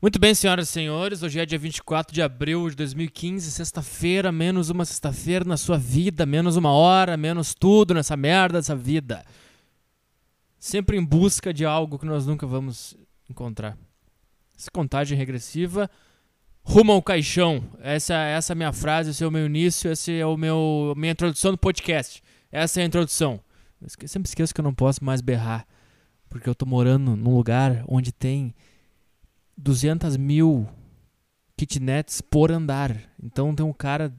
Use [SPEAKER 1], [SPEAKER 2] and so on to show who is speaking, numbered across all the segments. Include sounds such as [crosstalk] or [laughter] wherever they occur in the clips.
[SPEAKER 1] Muito bem, senhoras e senhores, hoje é dia 24 de abril de 2015, sexta-feira, menos uma sexta-feira na sua vida, menos uma hora, menos tudo nessa merda dessa vida. Sempre em busca de algo que nós nunca vamos encontrar. Essa contagem regressiva rumo ao caixão. Essa, essa é a minha frase, esse é o meu início, esse é o meu minha introdução do podcast. Essa é a introdução. Eu sempre esqueço que eu não posso mais berrar, porque eu tô morando num lugar onde tem 200 mil kitnets por andar. Então tem um cara.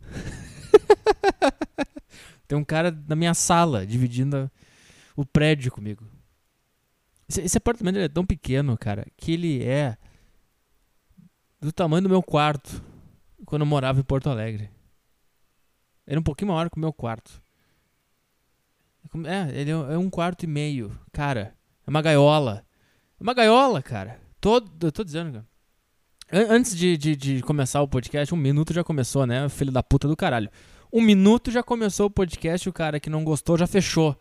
[SPEAKER 1] [laughs] tem um cara na minha sala dividindo o prédio comigo. Esse, esse apartamento é tão pequeno, cara, que ele é do tamanho do meu quarto quando eu morava em Porto Alegre. Era um pouquinho maior que o meu quarto. É, ele é um quarto e meio. Cara, é uma gaiola. É uma gaiola, cara. Todo, eu tô dizendo, cara. Antes de, de, de, começar o podcast, um minuto já começou, né? Filho da puta do caralho. Um minuto já começou o podcast o cara que não gostou já fechou.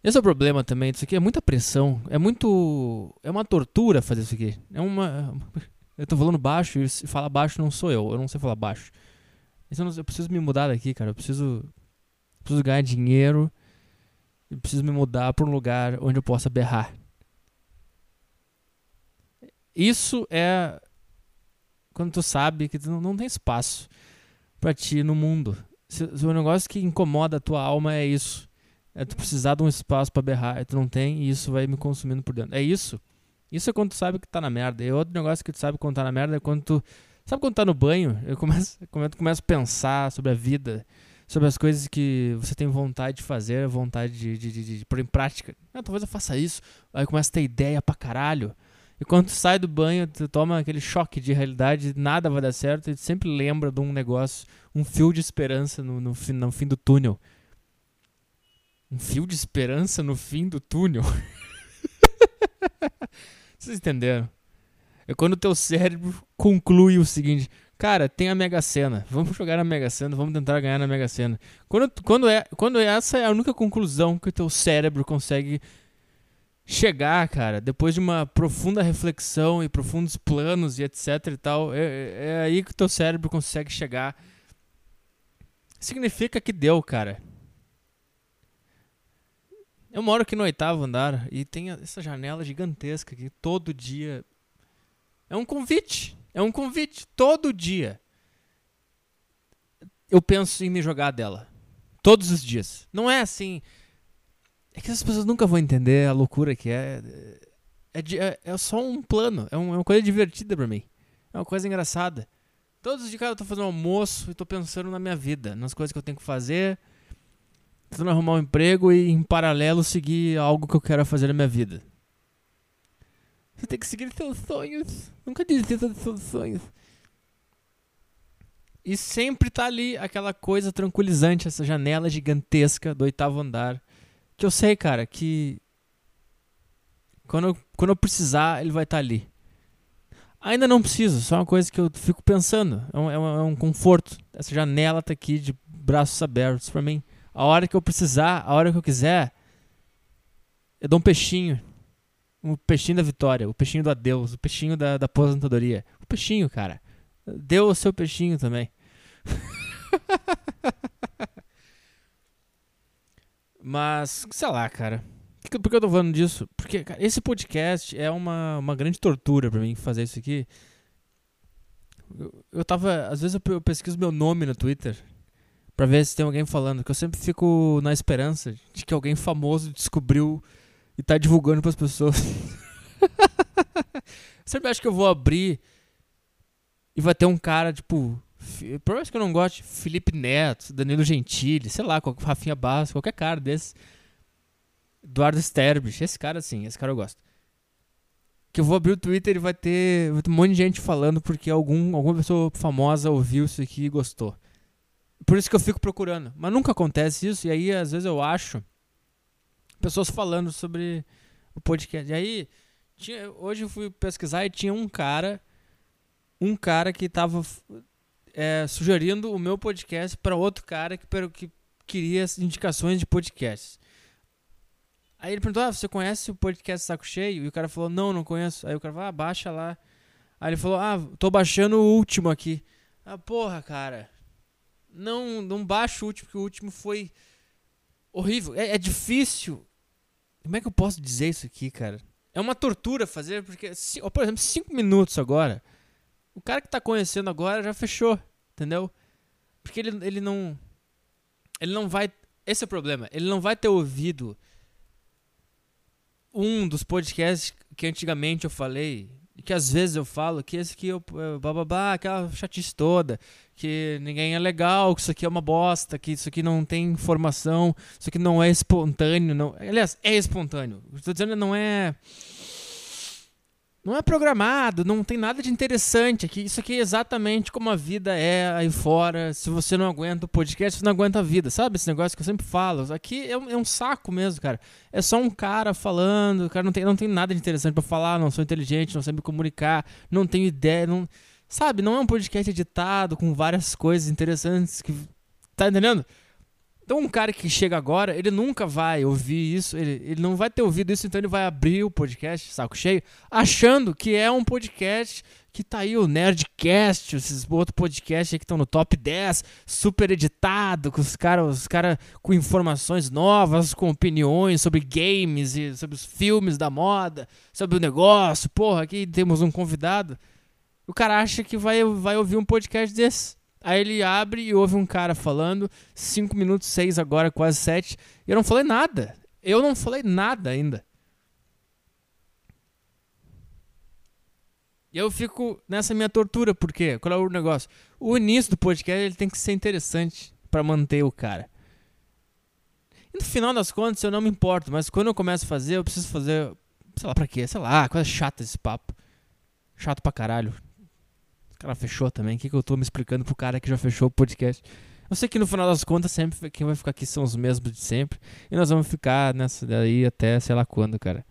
[SPEAKER 1] Esse é o problema também disso aqui. É muita pressão. É muito. É uma tortura fazer isso aqui. É uma. Eu tô falando baixo e falar baixo não sou eu. Eu não sei falar baixo. Então eu preciso me mudar daqui, cara. Eu preciso. Preciso ganhar dinheiro. Eu preciso me mudar pra um lugar onde eu possa berrar. Isso é quando tu sabe que tu não, não tem espaço para ti no mundo. Se, se o negócio que incomoda a tua alma é isso. É tu precisar de um espaço para berrar, e tu não tem, e isso vai me consumindo por dentro. É isso. Isso é quando tu sabe que tá na merda. E outro negócio que tu sabe quando tá na merda é quando tu. Sabe quando tá no banho? Eu começo, [laughs] eu começo a pensar sobre a vida, sobre as coisas que você tem vontade de fazer, vontade de, de, de, de, pôr em prática. Ah, talvez eu faça isso. Aí começa a ter ideia pra caralho. E quando tu sai do banho, tu toma aquele choque de realidade, nada vai dar certo, e tu sempre lembra de um negócio, um fio de esperança no, no, fim, no fim do túnel. Um fio de esperança no fim do túnel. [laughs] Vocês entenderam? É quando o teu cérebro conclui o seguinte: Cara, tem a Mega Sena. Vamos jogar na Mega Sena, vamos tentar ganhar na Mega Sena. Quando, quando, é, quando essa é a única conclusão que o teu cérebro consegue chegar, cara, depois de uma profunda reflexão e profundos planos e etc e tal, é, é aí que o teu cérebro consegue chegar. Significa que deu, cara. Eu moro aqui no oitavo andar e tem essa janela gigantesca que todo dia é um convite, é um convite todo dia. Eu penso em me jogar dela todos os dias. Não é assim, é que as pessoas nunca vão entender a loucura que é. É, é, é só um plano. É, um, é, uma coisa divertida pra mim. É uma coisa engraçada. Todos os dias eu tô fazendo almoço e tô pensando na minha vida, nas coisas que eu tenho que fazer, tentando arrumar um emprego e em paralelo seguir algo que eu quero fazer na minha vida. Você tem que seguir seus sonhos. Nunca desista dos seus sonhos. E sempre tá ali aquela coisa tranquilizante, essa janela gigantesca do oitavo andar que eu sei, cara, que quando eu, quando eu precisar, ele vai estar tá ali. Ainda não preciso, só uma coisa que eu fico pensando. É um, é um, é um conforto. Essa janela tá aqui de braços abertos para mim. A hora que eu precisar, a hora que eu quiser, eu dou um peixinho. Um peixinho da vitória, o peixinho do adeus, o peixinho da, da aposentadoria. O peixinho, cara. Deu o seu peixinho também. [laughs] Mas, sei lá, cara. Por que eu tô falando disso? Porque, cara, esse podcast é uma, uma grande tortura para mim fazer isso aqui. Eu, eu tava. Às vezes eu, pesquiso meu nome no Twitter para ver se tem alguém falando. Que eu sempre fico na esperança de que alguém famoso descobriu e tá divulgando para as pessoas. [laughs] sempre acho que eu vou abrir e vai ter um cara, tipo, por mais que eu não goste, Felipe Neto, Danilo Gentili, sei lá, Rafinha Bastos, qualquer cara desse. Eduardo Sterbich, esse cara sim, esse cara eu gosto. Que eu vou abrir o Twitter e vai ter, vai ter um monte de gente falando porque algum, alguma pessoa famosa ouviu isso aqui e gostou. Por isso que eu fico procurando. Mas nunca acontece isso, e aí às vezes eu acho pessoas falando sobre o podcast. E aí, tinha, hoje eu fui pesquisar e tinha um cara, um cara que tava é, sugerindo o meu podcast para outro cara que, que queria indicações de podcasts. Aí ele perguntou: Ah, você conhece o podcast Saco Cheio? E o cara falou: Não, não conheço. Aí o cara falou: Ah, baixa lá. Aí ele falou: Ah, tô baixando o último aqui. Ah, porra, cara. Não, não baixa o último, porque o último foi horrível. É, é difícil. Como é que eu posso dizer isso aqui, cara? É uma tortura fazer, porque, por exemplo, cinco minutos agora. O cara que tá conhecendo agora já fechou, entendeu? Porque ele, ele não. Ele não vai. Esse é o problema. Ele não vai ter ouvido um dos podcasts que antigamente eu falei, que às vezes eu falo, que esse aqui, eu, bababá, aquela chatice toda, que ninguém é legal, que isso aqui é uma bosta, que isso aqui não tem informação, isso aqui não é espontâneo. Não, aliás, é espontâneo. Estou dizendo não é não é programado, não tem nada de interessante aqui. Isso aqui é exatamente como a vida é aí fora. Se você não aguenta o podcast, você não aguenta a vida. Sabe esse negócio que eu sempre falo? Aqui é um, é um saco mesmo, cara. É só um cara falando. O cara não tem, não tem nada de interessante para falar. Não sou inteligente, não sei me comunicar. Não tenho ideia. Não, sabe? Não é um podcast editado com várias coisas interessantes. que Tá entendendo? Então, um cara que chega agora, ele nunca vai ouvir isso, ele, ele não vai ter ouvido isso, então ele vai abrir o podcast, saco cheio, achando que é um podcast que tá aí o Nerdcast, esses outros podcasts aí que estão no top 10, super editado, com os caras os cara com informações novas, com opiniões sobre games e sobre os filmes da moda, sobre o negócio. Porra, aqui temos um convidado. O cara acha que vai, vai ouvir um podcast desse. Aí ele abre e ouve um cara falando, 5 minutos, 6 agora, quase 7. E eu não falei nada. Eu não falei nada ainda. E eu fico nessa minha tortura, porque qual é o negócio? O início do podcast ele tem que ser interessante para manter o cara. E no final das contas eu não me importo, mas quando eu começo a fazer, eu preciso fazer, sei lá pra quê, sei lá, coisa chata esse papo. Chato pra caralho. Cara fechou também. O que, que eu tô me explicando pro cara que já fechou o podcast? Eu sei que no final das contas, sempre quem vai ficar aqui são os mesmos de sempre. E nós vamos ficar nessa daí até sei lá quando, cara.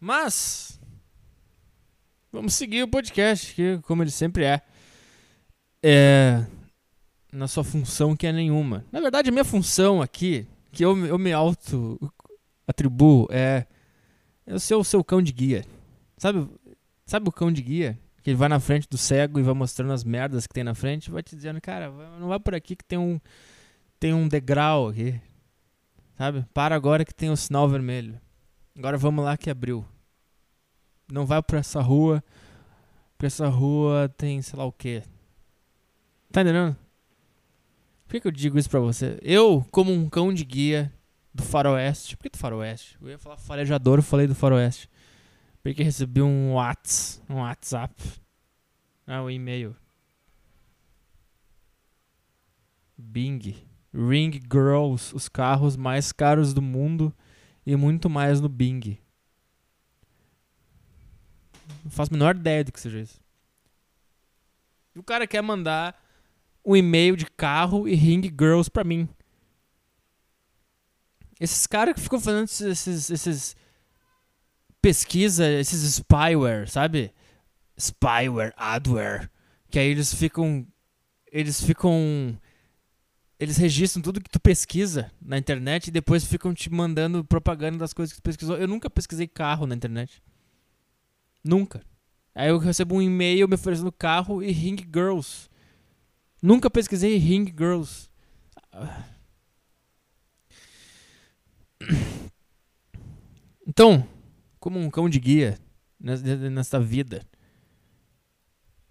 [SPEAKER 1] Mas. Vamos seguir o podcast, que como ele sempre é. É. Na sua função que é nenhuma. Na verdade, a minha função aqui, que eu, eu me auto atribuo, é. Eu ser o seu cão de guia. Sabe, sabe o cão de guia? Que ele vai na frente do cego e vai mostrando as merdas que tem na frente, vai te dizendo, cara, não vai por aqui que tem um tem um degrau aqui. Sabe? Para agora que tem o sinal vermelho. Agora vamos lá que abriu. Não vai por essa rua. Porque essa rua tem sei lá o que. Tá entendendo? Por que, que eu digo isso pra você? Eu, como um cão de guia do faroeste. Por que do faroeste? Eu ia falar farejador, eu falei do faroeste. Porque recebi um WhatsApp, um WhatsApp, ah, um e-mail. Bing, Ring Girls, os carros mais caros do mundo e muito mais no Bing. Não faço a menor ideia do que seja isso. E o cara quer mandar um e-mail de carro e Ring Girls pra mim. Esses caras que ficam fazendo esses, esses pesquisa esses spyware, sabe? Spyware, adware, que aí eles ficam eles ficam eles registram tudo que tu pesquisa na internet e depois ficam te mandando propaganda das coisas que tu pesquisou. Eu nunca pesquisei carro na internet. Nunca. Aí eu recebo um e-mail me oferecendo carro e ring girls. Nunca pesquisei ring girls. [coughs] Então, como um cão de guia nesta vida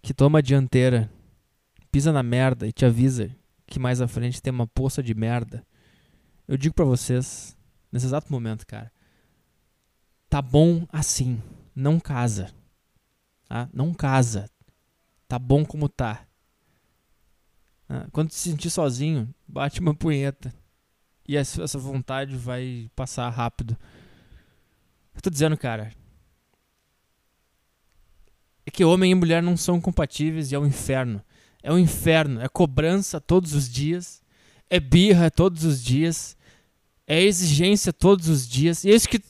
[SPEAKER 1] que toma a dianteira, pisa na merda e te avisa que mais à frente tem uma poça de merda. Eu digo para vocês, nesse exato momento, cara, tá bom assim, não casa. Tá? Não casa. Tá bom como tá. Ah, quando te sentir sozinho, bate uma punheta. E essa vontade vai passar rápido. Eu tô dizendo, cara. É que homem e mulher não são compatíveis e é um inferno. É um inferno. É cobrança todos os dias. É birra todos os dias. É exigência todos os dias. E esse, que,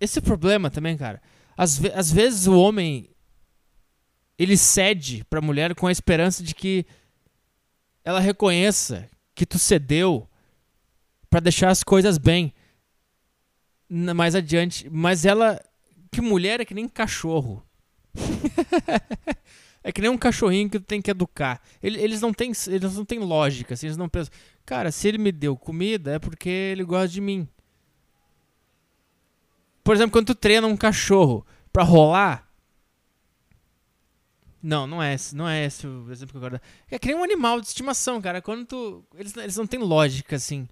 [SPEAKER 1] esse é o problema também, cara. Às, às vezes o homem ele cede pra mulher com a esperança de que ela reconheça que tu cedeu para deixar as coisas bem mais adiante. Mas ela. Que mulher é que nem cachorro. [laughs] é que nem um cachorrinho que tu tem que educar. Eles não têm, eles não têm lógica, assim, eles não pensam. Cara, se ele me deu comida é porque ele gosta de mim. Por exemplo, quando tu treina um cachorro pra rolar. Não, não é esse, não é esse o exemplo que eu quero dar. É que nem um animal de estimação, cara. Quando tu. Eles, eles não têm lógica, assim.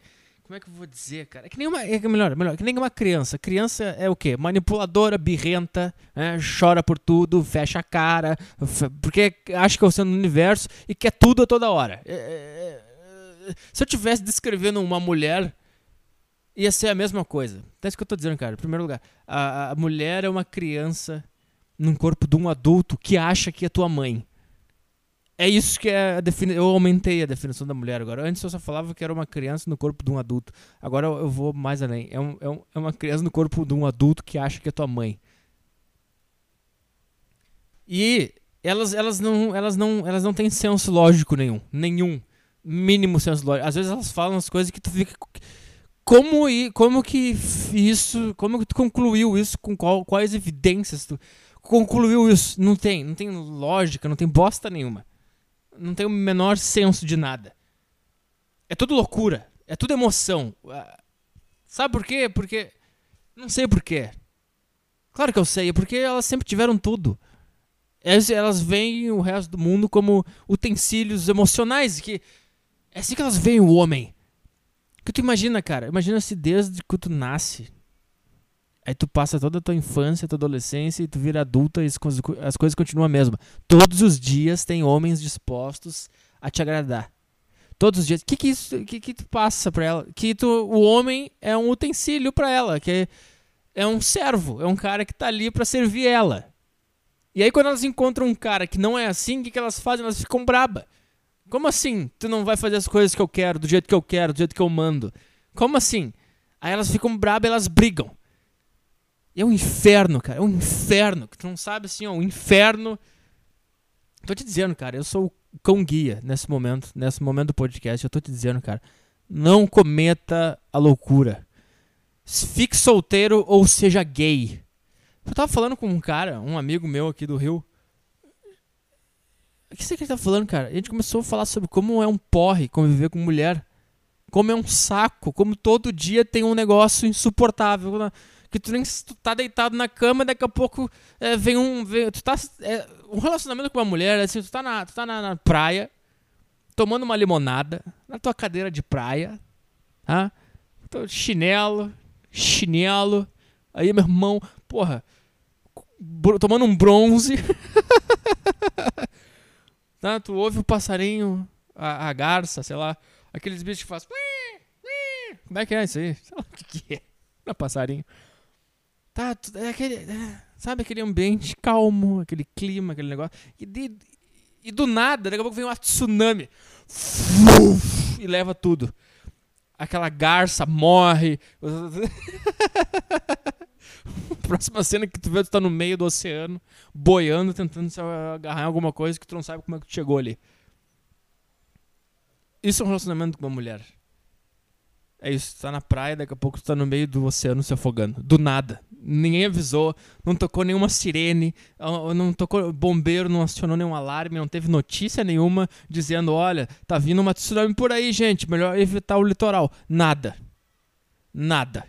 [SPEAKER 1] Como é que eu vou dizer, cara? É que nem uma. É melhor, melhor, que nem uma criança. Criança é o quê? Manipuladora, birrenta, né? chora por tudo, fecha a cara, porque acha que é o centro do universo e quer tudo a toda hora. É, é, é, se eu tivesse descrevendo uma mulher, ia ser a mesma coisa. Então é isso que eu tô dizendo, cara. Em primeiro lugar, a, a mulher é uma criança num corpo de um adulto que acha que é tua mãe. É isso que é a definição. Eu aumentei a definição da mulher agora. Antes eu só falava que era uma criança no corpo de um adulto. Agora eu vou mais além. É, um, é, um, é uma criança no corpo de um adulto que acha que é tua mãe. E elas, elas, não, elas, não, elas não têm senso lógico nenhum. Nenhum. Mínimo senso lógico. Às vezes elas falam as coisas que tu fica. Como, como que isso. Como que tu concluiu isso? Com qual, quais evidências tu concluiu isso? Não tem. Não tem lógica, não tem bosta nenhuma não tem o menor senso de nada. É tudo loucura. É tudo emoção. Ah, sabe por quê? Porque. Não sei por quê. Claro que eu sei, é porque elas sempre tiveram tudo. Elas, veem o resto do mundo como utensílios emocionais. Que é assim que elas veem o homem. Que tu imagina, cara? Imagina se desde que tu nasce Aí tu passa toda a tua infância, tua adolescência e tu vira adulta e as coisas continuam a mesma. Todos os dias tem homens dispostos a te agradar. Todos os dias. O que que que, que tu passa pra ela? Que tu, o homem é um utensílio para ela, que é, é um servo, é um cara que tá ali para servir ela. E aí quando elas encontram um cara que não é assim, o que, que elas fazem? Elas ficam braba. Como assim? Tu não vai fazer as coisas que eu quero, do jeito que eu quero, do jeito que eu mando? Como assim? Aí elas ficam brabas, elas brigam. É um inferno, cara. É um inferno. Que tu não sabe assim, ó, um inferno. Tô te dizendo, cara, eu sou o cão guia nesse momento, nesse momento do podcast. Eu tô te dizendo, cara, não cometa a loucura. Fique solteiro ou seja gay. Eu tava falando com um cara, um amigo meu aqui do Rio. O que você que ele tá falando, cara? A gente começou a falar sobre como é um porre conviver com mulher. Como é um saco. Como todo dia tem um negócio insuportável que tu nem tu tá deitado na cama, daqui a pouco é, vem um. Vem, tu tá. É, um relacionamento com uma mulher, assim, tu tá, na, tu tá na, na, praia, tomando uma limonada, na tua cadeira de praia, tá? Chinelo, chinelo. Aí, meu irmão, porra, tomando um bronze. [laughs] tá? Tu ouve o passarinho, a, a garça, sei lá, aqueles bichos que fazem. Como é que é isso aí? [laughs] Sei lá o que, que é. Não é passarinho. Tá, é aquele, é, sabe aquele ambiente calmo, aquele clima, aquele negócio. E, de, e do nada, daqui a pouco vem uma tsunami. E leva tudo. Aquela garça morre. [laughs] Próxima cena que tu vê, tu tá no meio do oceano, boiando, tentando se agarrar em alguma coisa que tu não sabe como é que tu chegou ali. Isso é um relacionamento com uma mulher. É isso, tu tá na praia, daqui a pouco tu tá no meio do oceano se afogando. Do nada. Ninguém avisou, não tocou nenhuma sirene, não tocou bombeiro, não acionou nenhum alarme, não teve notícia nenhuma dizendo, olha, tá vindo uma tsunami por aí, gente, melhor evitar o litoral. Nada. Nada.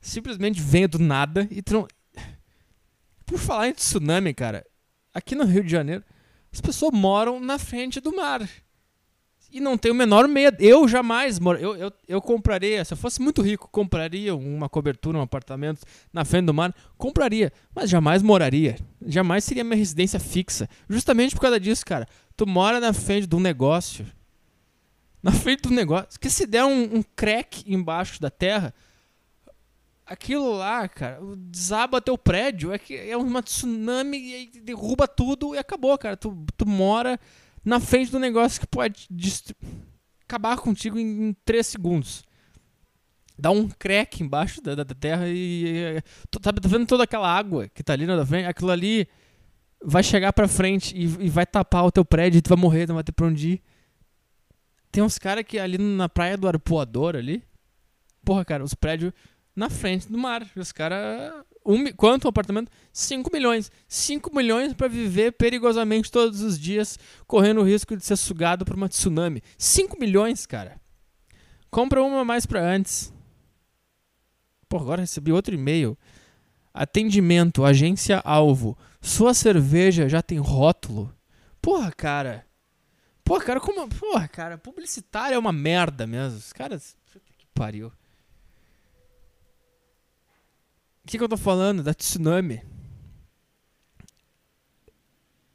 [SPEAKER 1] Simplesmente veio do nada e. Por falar em tsunami, cara, aqui no Rio de Janeiro, as pessoas moram na frente do mar e não tenho o menor medo. Eu jamais, eu, eu, eu compraria, se eu fosse muito rico, compraria uma cobertura, um apartamento na frente do mar, compraria, mas jamais moraria. Jamais seria minha residência fixa. Justamente por causa disso, cara. Tu mora na frente de um negócio. Na frente do negócio. Que se der um, um crack embaixo da terra, aquilo lá, cara, desaba teu prédio. É, que é uma tsunami e derruba tudo e acabou, cara. Tu, tu mora na frente do negócio que pode acabar contigo em, 3 segundos. Dá um crack embaixo da, da, da terra e. Tá, tá vendo toda aquela água que tá ali na frente? Aquilo ali vai chegar pra frente e, e vai tapar o teu prédio e tu vai morrer, não vai ter pra onde ir. tem uns caras que ali na praia do Arpoador ali, porra, cara, os prédios na frente do mar. Os caras. Um, quanto um apartamento? 5 milhões. 5 milhões para viver perigosamente todos os dias, correndo o risco de ser sugado por uma tsunami. 5 milhões, cara. Compra uma mais para antes. Pô, agora recebi outro e-mail. Atendimento, agência alvo. Sua cerveja já tem rótulo? Porra, cara. Porra, cara, como. Porra, cara, publicitário é uma merda mesmo. Os caras. Que pariu. O que, que eu tô falando? Da tsunami.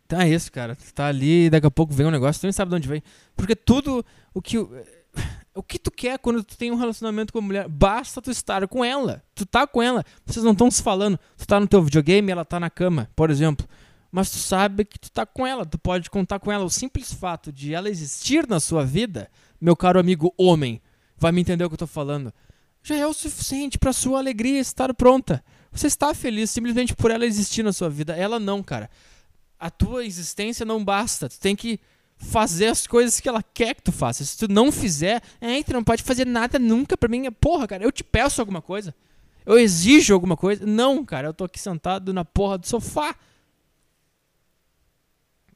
[SPEAKER 1] Então é isso, cara. Tu tá ali e daqui a pouco vem um negócio, tu nem sabe de onde vem. Porque tudo o que. [sighs] O que tu quer quando tu tem um relacionamento com uma mulher? Basta tu estar com ela. Tu tá com ela. Vocês não estão se falando. Tu tá no teu videogame ela tá na cama, por exemplo mas tu sabe que tu tá com ela, tu pode contar com ela. O simples fato de ela existir na sua vida, meu caro amigo homem, vai me entender o que eu tô falando, já é o suficiente para sua alegria estar pronta. Você está feliz simplesmente por ela existir na sua vida. Ela não, cara. A tua existência não basta. Tu tem que fazer as coisas que ela quer que tu faça. Se tu não fizer, é, tu não pode fazer nada nunca pra mim. Porra, cara, eu te peço alguma coisa. Eu exijo alguma coisa. Não, cara, eu tô aqui sentado na porra do sofá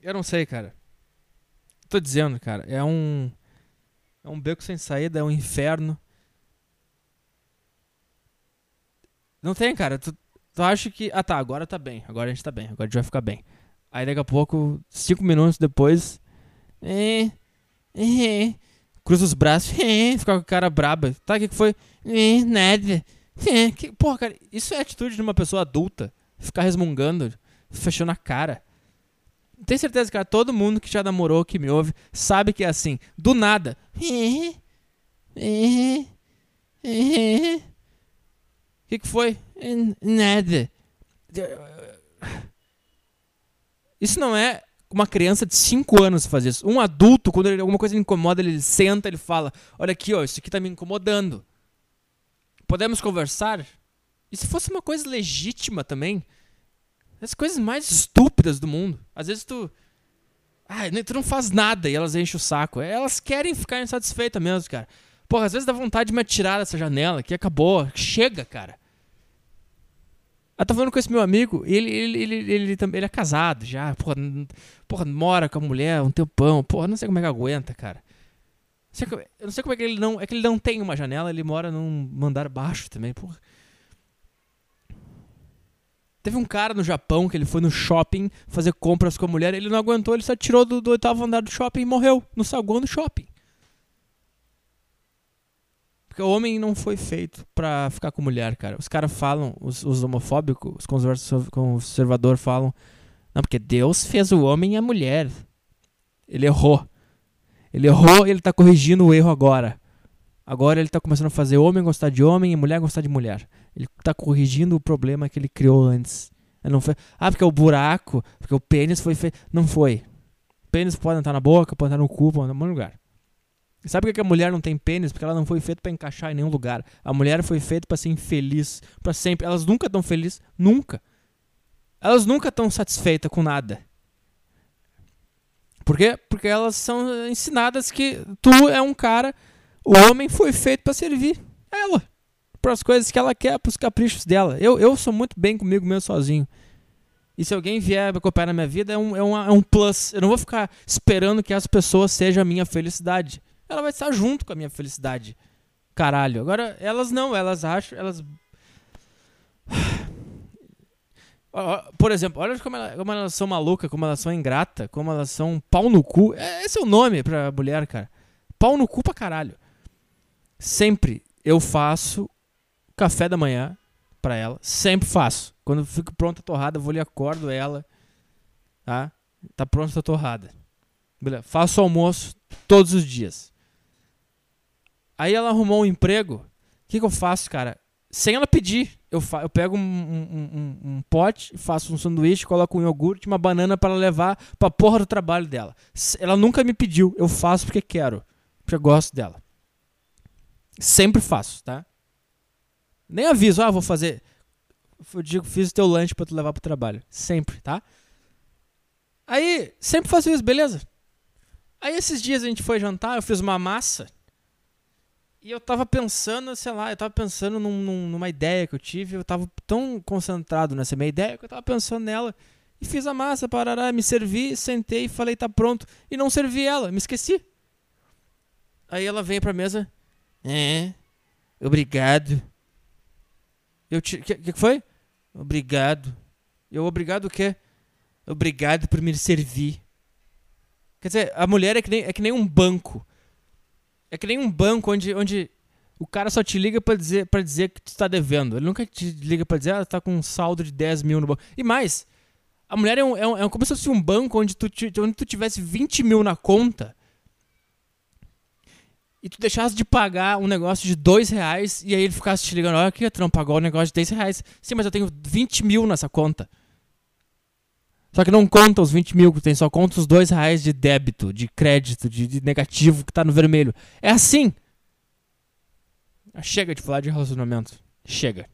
[SPEAKER 1] eu não sei, cara. Tô dizendo, cara. É um. É um beco sem saída, é um inferno. Não tem, cara. Tu, tu acha que. Ah tá, agora tá bem. Agora a gente tá bem. Agora a gente vai ficar bem. Aí daqui a pouco, cinco minutos depois. É, é, cruza os braços. É, [laughs] fica com a cara braba. Tá, o que, que foi? É, nada. É, que, porra, cara, isso é atitude de uma pessoa adulta. Ficar resmungando, fechando a cara. Tenho certeza, cara, todo mundo que já namorou, que me ouve, sabe que é assim. Do nada. O que, que foi? Nada. Isso não é uma criança de 5 anos fazer isso. Um adulto, quando ele, alguma coisa lhe incomoda, ele senta, ele fala: Olha aqui, ó, isso aqui tá me incomodando. Podemos conversar? E se fosse uma coisa legítima também? As coisas mais estúpidas do mundo. Às vezes tu. Ah, tu não faz nada e elas enchem o saco. Elas querem ficar insatisfeitas mesmo, cara. Porra, às vezes dá vontade de me atirar dessa janela, que acabou. Chega, cara. Eu tô falando com esse meu amigo, ele, ele, ele, ele, ele, é casado já, porra, porra, mora com a mulher um tempão, porra, não sei como é que aguenta, cara. Eu não sei como é que ele não. É que ele não tem uma janela, ele mora num andar baixo também, porra. Teve um cara no Japão que ele foi no shopping fazer compras com a mulher, ele não aguentou, ele só tirou do, do oitavo andar do shopping e morreu no saguão do shopping. Porque o homem não foi feito pra ficar com mulher, cara. Os caras falam, os, os homofóbicos, os conservadores falam, não, porque Deus fez o homem e a mulher. Ele errou. Ele errou e ele tá corrigindo o erro agora. Agora ele tá começando a fazer homem gostar de homem e mulher gostar de mulher. Ele está corrigindo o problema que ele criou antes. Ele não foi, ah, porque o buraco, porque o pênis foi feito. Não foi. Pênis pode entrar na boca, pode entrar no cu, pode entrar em algum lugar. Sabe por que a mulher não tem pênis? Porque ela não foi feita para encaixar em nenhum lugar. A mulher foi feita para ser infeliz, para sempre. Elas nunca estão felizes, nunca. Elas nunca estão satisfeitas com nada. Por quê? Porque elas são ensinadas que tu é um cara, o homem foi feito para servir ela para as coisas que ela quer, para os caprichos dela. Eu, eu sou muito bem comigo mesmo sozinho. E se alguém vier acompanhar na minha vida, é um, é, um, é um plus. Eu não vou ficar esperando que as pessoas sejam a minha felicidade. Ela vai estar junto com a minha felicidade. Caralho. Agora, elas não, elas acham. Elas. [sighs] Por exemplo, olha como, ela, como elas são malucas, como elas são ingrata, como elas são pau no cu. É, esse é o nome pra mulher, cara. Pau no cu pra caralho. Sempre eu faço café da manhã para ela. Sempre faço. Quando fico pronta a torrada, vou lhe acordo ela. Tá? Tá pronta a torrada. Beleza. Faço almoço todos os dias. Aí ela arrumou um emprego. O que, que eu faço, cara? Sem ela pedir. Eu, eu pego um, um, um, um pote, faço um sanduíche, coloco um iogurte, uma banana para levar pra porra do trabalho dela. Ela nunca me pediu. Eu faço porque quero. Porque eu gosto dela. Sempre faço, tá? Nem aviso, ah, vou fazer. Eu digo, fiz o teu lanche pra tu levar pro trabalho. Sempre, tá? Aí, sempre faço isso, beleza? Aí esses dias a gente foi jantar, eu fiz uma massa. E eu tava pensando, sei lá, eu tava pensando num, num, numa ideia que eu tive, eu tava tão concentrado nessa minha ideia que eu tava pensando nela. E fiz a massa, parará, me servi, sentei e falei, tá pronto. E não servi ela, me esqueci. Aí ela veio pra mesa. É, obrigado. Eu te. Que, que foi? Obrigado. Eu, obrigado o quê? Obrigado por me servir. Quer dizer, a mulher é que nem, é que nem um banco. É que nem um banco onde, onde o cara só te liga para dizer, dizer que tu tá devendo. Ele nunca te liga para dizer, ah, tá com um saldo de 10 mil no banco. E mais, a mulher é, um, é, um, é como se fosse um banco onde tu, onde tu tivesse 20 mil na conta e tu deixasse de pagar um negócio de 2 reais e aí ele ficasse te ligando, olha aqui, Trump pagou um negócio de 10 reais. Sim, mas eu tenho 20 mil nessa conta. Só que não conta os 20 mil que tem, só conta os 2 reais de débito, de crédito, de, de negativo que tá no vermelho. É assim. Ah, chega de falar de relacionamento. Chega.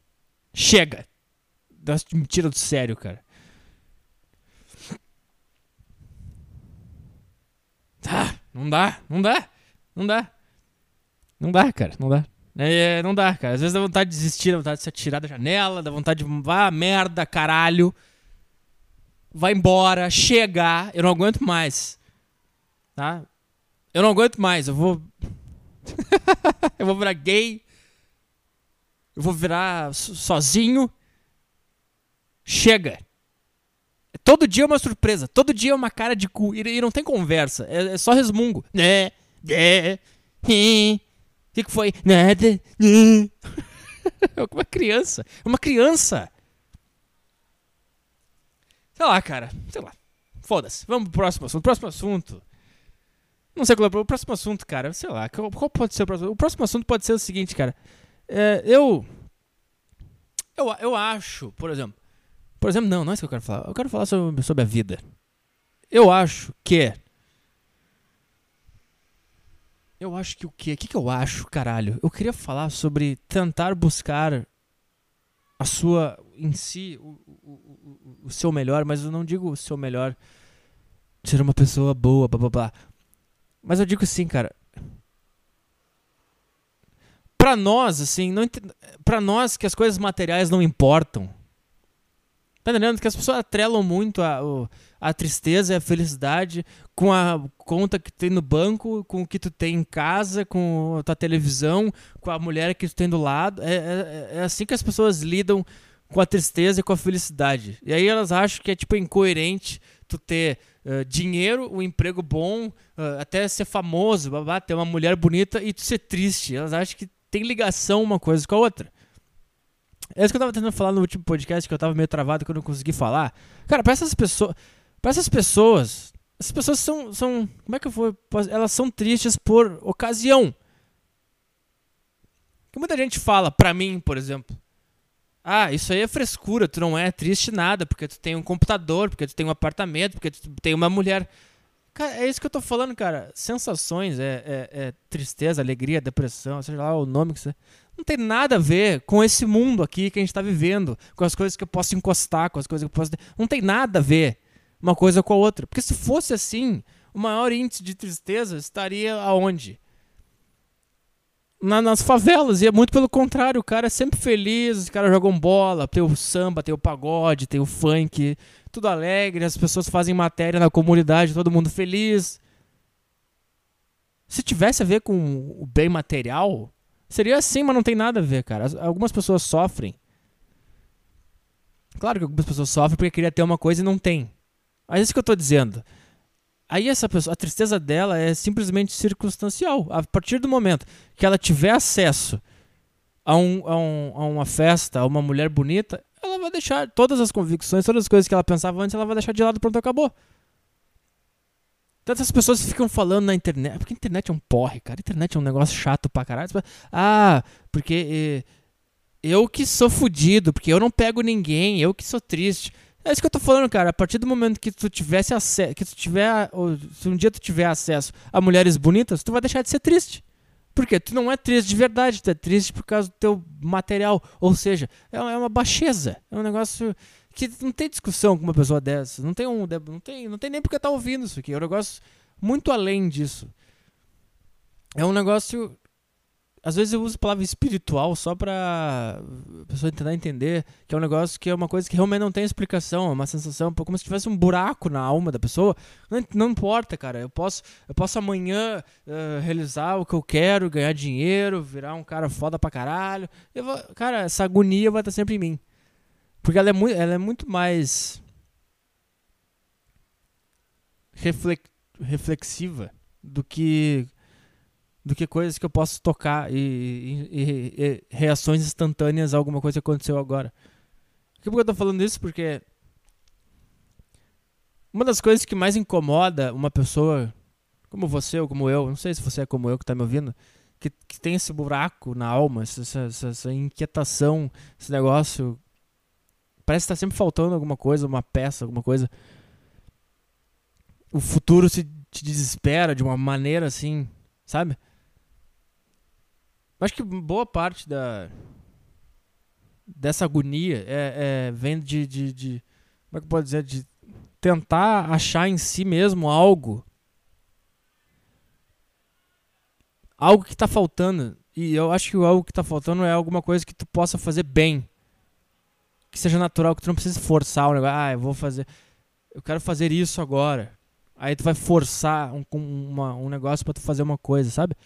[SPEAKER 1] Chega. Me tira do sério, cara. Tá, não dá, não dá, não dá. Não dá, cara, não dá. É, não dá, cara. Às vezes dá vontade de desistir, dá vontade de se atirar da janela, dá vontade de. Vá, merda, caralho vai embora, chegar, eu não aguento mais. Tá? Eu não aguento mais, eu vou. [laughs] eu vou virar gay. Eu vou virar sozinho. Chega. Todo dia é uma surpresa. Todo dia é uma cara de cu. E não tem conversa. É, é só resmungo. Né? É. O que, que foi? Nada. [laughs] É uma criança. É uma criança. Sei lá, cara. Sei lá. Foda-se. Vamos pro próximo assunto. Próximo assunto. Não sei qual é o próximo assunto, cara. Sei lá. Qual, pode ser o próximo? O próximo assunto pode ser o seguinte, cara. É, eu, eu. Eu acho, por exemplo. Por exemplo, não, não é isso que eu quero falar. Eu quero falar sobre, sobre a vida. Eu acho que. Eu acho que o quê? O que, que eu acho, caralho? Eu queria falar sobre tentar buscar a sua em si o, o, o, o, seu melhor, mas eu não digo o seu melhor ser uma pessoa boa, blá blá blá. Mas eu digo assim, cara. Pra nós, assim, não pra nós que as coisas materiais não importam. Tá entendendo? Que as pessoas atrelam muito a, a tristeza e a felicidade com a conta que tem no banco, com o que tu tem em casa, com a tua televisão, com a mulher que tu tem do lado. É, é, é assim que as pessoas lidam com a tristeza e com a felicidade. E aí elas acham que é tipo incoerente tu ter uh, dinheiro, um emprego bom, uh, até ser famoso, babá, ter uma mulher bonita e tu ser triste. Elas acham que tem ligação uma coisa com a outra. É isso que eu tava tentando falar no último podcast, que eu tava meio travado que eu não consegui falar. Cara, para essas pessoas. Para essas pessoas. Essas pessoas são, são. Como é que eu vou. Elas são tristes por ocasião. Que muita gente fala, pra mim, por exemplo. Ah, isso aí é frescura, tu não é triste nada, porque tu tem um computador, porque tu tem um apartamento, porque tu tem uma mulher. Cara, é isso que eu tô falando, cara. Sensações, é, é, é tristeza, alegria, depressão, seja lá o nome que você. Não tem nada a ver com esse mundo aqui que a gente tá vivendo, com as coisas que eu posso encostar, com as coisas que eu posso. Não tem nada a ver uma coisa com a outra. Porque se fosse assim, o maior índice de tristeza estaria aonde? Na, nas favelas. E é muito pelo contrário, o cara é sempre feliz, os caras jogam bola, tem o samba, tem o pagode, tem o funk, tudo alegre, as pessoas fazem matéria na comunidade, todo mundo feliz. Se tivesse a ver com o bem material, seria assim, mas não tem nada a ver, cara. Algumas pessoas sofrem. Claro que algumas pessoas sofrem porque queria ter uma coisa e não tem. Mas é isso que eu tô dizendo. Aí essa pessoa, a tristeza dela é simplesmente circunstancial. A partir do momento que ela tiver acesso a, um, a, um, a uma festa, a uma mulher bonita, ela vai deixar todas as convicções, todas as coisas que ela pensava antes, ela vai deixar de lado, pronto, acabou. Tantas pessoas ficam falando na internet, porque a internet é um porre, cara. A internet é um negócio chato pra caralho. Ah, porque eh, eu que sou fudido, porque eu não pego ninguém, eu que sou triste. É isso que eu tô falando, cara. A partir do momento que tu tivesse acesso, que tu tiver, se um dia tu tiver acesso a mulheres bonitas, tu vai deixar de ser triste. Porque tu não é triste de verdade, tu é triste por causa do teu material. Ou seja, é, é uma baixeza. É um negócio que não tem discussão com uma pessoa dessa. Não tem um. Não tem, não tem nem porque tá ouvindo isso aqui. É um negócio muito além disso. É um negócio. Às vezes eu uso a palavra espiritual só pra pessoa tentar entender que é um negócio que é uma coisa que realmente não tem explicação, é uma sensação, como se tivesse um buraco na alma da pessoa. Não, não importa, cara. Eu posso, eu posso amanhã uh, realizar o que eu quero, ganhar dinheiro, virar um cara foda pra caralho. Vou, cara, essa agonia vai estar sempre em mim. Porque ela é muito, ela é muito mais reflexiva do que do que coisas que eu posso tocar e, e, e, reações instantâneas a alguma coisa que aconteceu agora. Por que eu tô falando isso? Porque uma das coisas que mais incomoda uma pessoa como você ou como eu, não sei se você é como eu que está me ouvindo, que, que tem esse buraco na alma, essa, essa, essa inquietação, esse negócio. Parece que está sempre faltando alguma coisa, uma peça, alguma coisa. O futuro se te desespera de uma maneira assim, sabe? Acho que boa parte da dessa agonia é, é vem de, de, de, como é que pode dizer? De tentar achar em si mesmo algo algo que está faltando. E eu acho que algo que está faltando é alguma coisa que tu possa fazer bem que seja natural que tu não precise forçar o negócio ah eu vou fazer eu quero fazer isso agora. Aí tu vai forçar um, uma, um negócio para tu fazer uma coisa sabe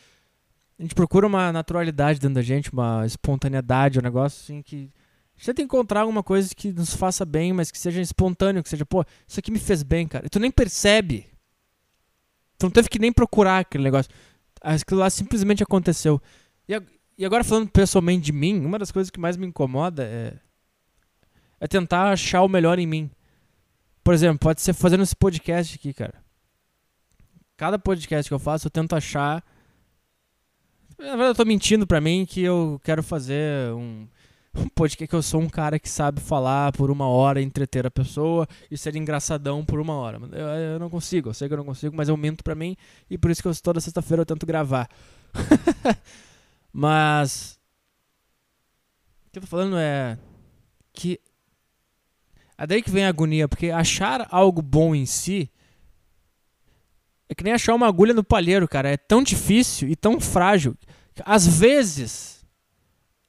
[SPEAKER 1] a gente procura uma naturalidade dentro da gente, uma espontaneidade, um negócio assim que. A gente tenta encontrar alguma coisa que nos faça bem, mas que seja espontâneo, que seja, pô, isso aqui me fez bem, cara. E tu nem percebe. Tu não teve que nem procurar aquele negócio. Aquilo lá simplesmente aconteceu. E agora falando pessoalmente de mim, uma das coisas que mais me incomoda é. É tentar achar o melhor em mim. Por exemplo, pode ser fazendo esse podcast aqui, cara. Cada podcast que eu faço, eu tento achar na verdade, eu tô mentindo pra mim que eu quero fazer um, [laughs] um podcast que eu sou um cara que sabe falar por uma hora, entreter a pessoa e ser engraçadão por uma hora. Eu, eu não consigo, eu sei que eu não consigo, mas eu minto pra mim e por isso que eu, toda sexta-feira eu tento gravar. [laughs] mas. O que eu tô falando é. Que. É daí que vem a agonia, porque achar algo bom em si é que nem achar uma agulha no palheiro, cara. É tão difícil e tão frágil. Às vezes,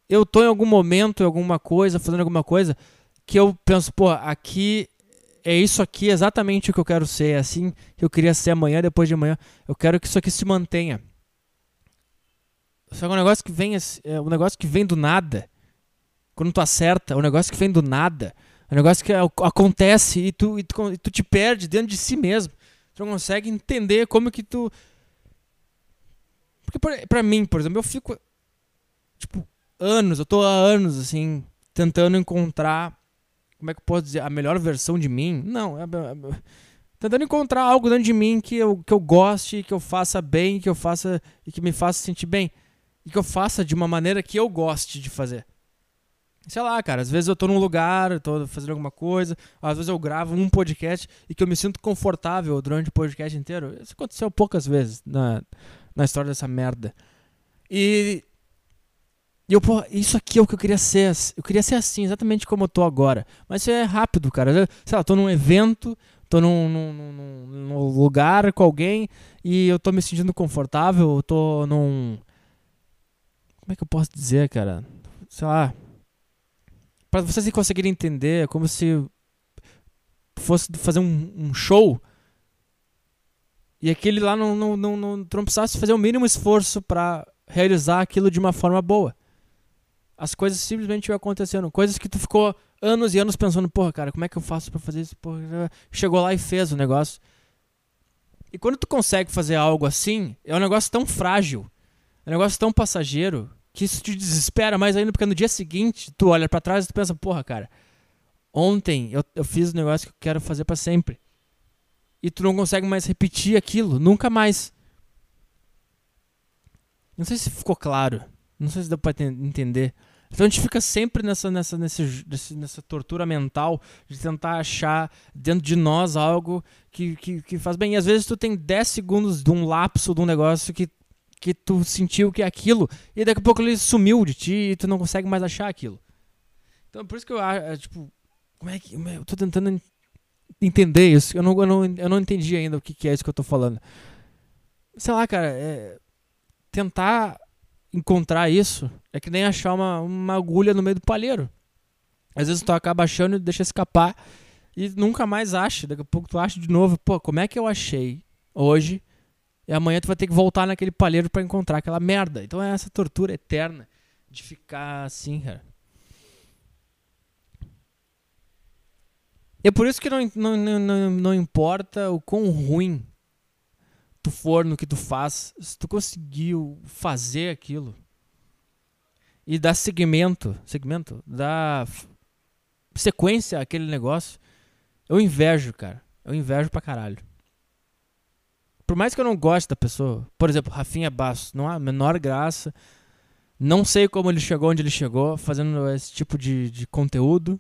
[SPEAKER 1] eu tô em algum momento, em alguma coisa, fazendo alguma coisa, que eu penso, pô, aqui é isso aqui exatamente o que eu quero ser. É assim que eu queria ser amanhã, depois de amanhã. Eu quero que isso aqui se mantenha. Só que é um negócio que vem, é um negócio que vem do nada. Quando tu acerta, é um negócio que vem do nada. É um negócio que acontece e tu, e tu, e tu te perde dentro de si mesmo. Tu não consegue entender como que tu. Porque pra mim, por exemplo, eu fico. Tipo, anos, eu tô há anos assim, tentando encontrar. Como é que eu posso dizer? A melhor versão de mim? Não, é, é, é, tentando encontrar algo dentro de mim que eu, que eu goste, que eu faça bem, que eu faça. e que me faça sentir bem. E que eu faça de uma maneira que eu goste de fazer sei lá, cara, às vezes eu tô num lugar, tô fazendo alguma coisa, às vezes eu gravo um podcast e que eu me sinto confortável durante o podcast inteiro. Isso aconteceu poucas vezes na, na história dessa merda. E. E eu, pô, isso aqui é o que eu queria ser. Eu queria ser assim, exatamente como eu tô agora. Mas isso é rápido, cara. Eu, sei lá, tô num evento, tô num, num, num, num lugar com alguém e eu tô me sentindo confortável, eu tô num. Como é que eu posso dizer, cara? Sei lá, para vocês conseguirem entender, é como se fosse fazer um, um show e aquele lá não, não, não, não, não precisasse fazer o mínimo esforço para realizar aquilo de uma forma boa. As coisas simplesmente iam acontecendo. Coisas que tu ficou anos e anos pensando, porra, cara, como é que eu faço para fazer isso? Porra, chegou lá e fez o negócio. E quando tu consegue fazer algo assim, é um negócio tão frágil, é um negócio tão passageiro, que isso te desespera mais ainda, porque no dia seguinte tu olha para trás e tu pensa, porra, cara, ontem eu, eu fiz um negócio que eu quero fazer para sempre. E tu não consegue mais repetir aquilo, nunca mais. Não sei se ficou claro. Não sei se deu pra entender. Então a gente fica sempre nessa, nessa, nesse, nessa tortura mental de tentar achar dentro de nós algo que, que, que faz bem. E às vezes tu tem 10 segundos de um lapso de um negócio que que tu sentiu que é aquilo, e daqui a pouco ele sumiu de ti e tu não consegue mais achar aquilo. Então por isso que eu acho, é, tipo, como é que. Eu tô tentando entender isso. Eu não, eu não, eu não entendi ainda o que, que é isso que eu tô falando. Sei lá, cara, é, tentar encontrar isso é que nem achar uma, uma agulha no meio do palheiro. Às vezes tu acaba achando e deixa escapar e nunca mais acha. Daqui a pouco tu acha de novo, pô, como é que eu achei hoje? E amanhã tu vai ter que voltar naquele palheiro para encontrar aquela merda. Então é essa tortura eterna de ficar assim, cara. É por isso que não, não, não, não importa o quão ruim tu for no que tu faz, se tu conseguiu fazer aquilo e dar segmento, segmento, dar sequência àquele negócio, eu invejo, cara. Eu invejo pra caralho. Por mais que eu não goste da pessoa, por exemplo, Rafinha Bastos, não há a menor graça. Não sei como ele chegou onde ele chegou, fazendo esse tipo de, de conteúdo.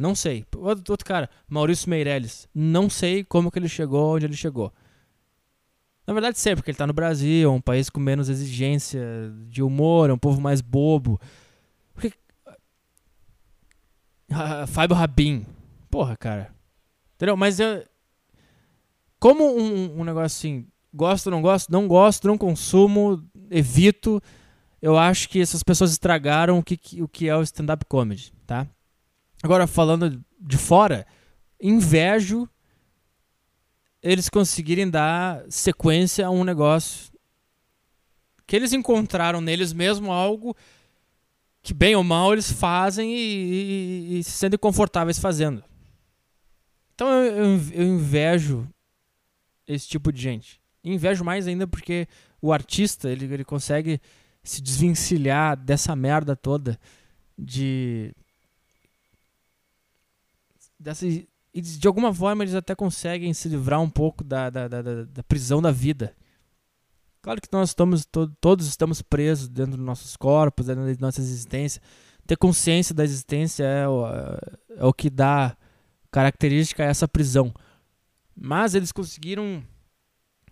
[SPEAKER 1] Não sei. Outro, outro cara, Maurício Meirelles. Não sei como que ele chegou onde ele chegou. Na verdade, sei, porque ele tá no Brasil, é um país com menos exigência de humor, é um povo mais bobo. Porque. Uh, Fábio Rabin. Porra, cara. Entendeu? Mas eu. Como um, um negócio assim, gosto, não gosto, não gosto, não consumo, evito. Eu acho que essas pessoas estragaram o que, o que é o stand-up comedy, tá? Agora, falando de fora, invejo eles conseguirem dar sequência a um negócio que eles encontraram neles mesmo algo que bem ou mal eles fazem e, e, e se sentem confortáveis fazendo. Então eu, eu, invejo esse tipo de gente. Invejo mais ainda porque o artista ele, ele consegue se desvencilhar dessa merda toda de dessa e de alguma forma eles até conseguem se livrar um pouco da, da, da, da prisão da vida. Claro que nós estamos to todos estamos presos dentro dos nossos corpos, dentro da nossa existência. Ter consciência da existência é o, é o que dá característica a essa prisão. Mas eles conseguiram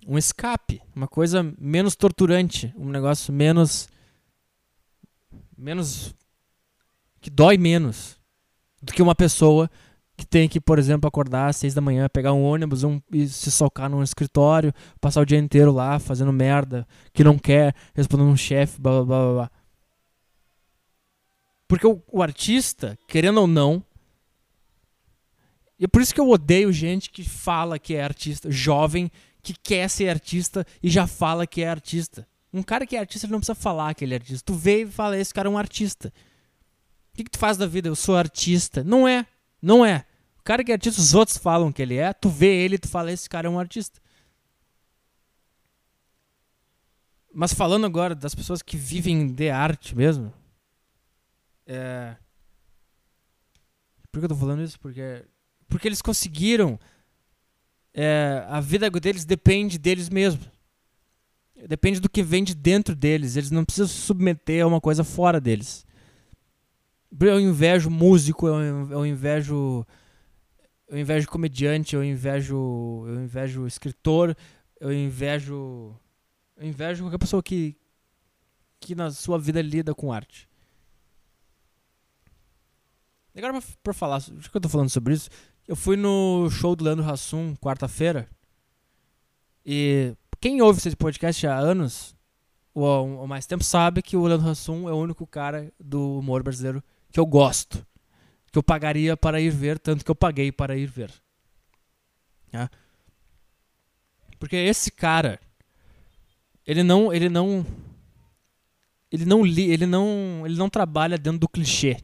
[SPEAKER 1] um escape, uma coisa menos torturante, um negócio menos menos que dói menos do que uma pessoa que tem que, por exemplo, acordar às seis da manhã, pegar um ônibus um, e se socar num escritório, passar o dia inteiro lá fazendo merda, que não quer, respondendo um chefe, blá, blá blá blá. Porque o, o, artista, querendo ou não, e é por isso que eu odeio gente que fala que é artista, jovem, que quer ser artista e já fala que é artista. Um cara que é artista ele não precisa falar que ele é artista. Tu vê e fala, esse cara é um artista. O que, que tu faz da vida? Eu sou artista. Não é. Não é. Cara que é artista, os outros falam que ele é, tu vê ele tu fala, esse cara é um artista. Mas falando agora das pessoas que vivem de arte mesmo. É... Por que eu tô falando isso? Porque, porque eles conseguiram. É, a vida deles depende deles mesmos. Depende do que vem de dentro deles. Eles não precisam se submeter a uma coisa fora deles. Eu invejo músico, eu invejo. Eu invejo comediante, eu invejo. Eu invejo escritor, eu invejo. Eu invejo qualquer pessoa que. que na sua vida lida com arte. Agora pra, pra falar, já que eu tô falando sobre isso, eu fui no show do Leandro Hassum quarta-feira. E quem ouve esse podcast há anos ou, mais tempo sabe que o Leandro Hassum é o único cara do humor brasileiro que eu gosto, que eu pagaria para ir ver, tanto que eu paguei para ir ver. Tá? Porque esse cara, ele não, ele não, ele não li, ele não, ele não trabalha dentro do clichê.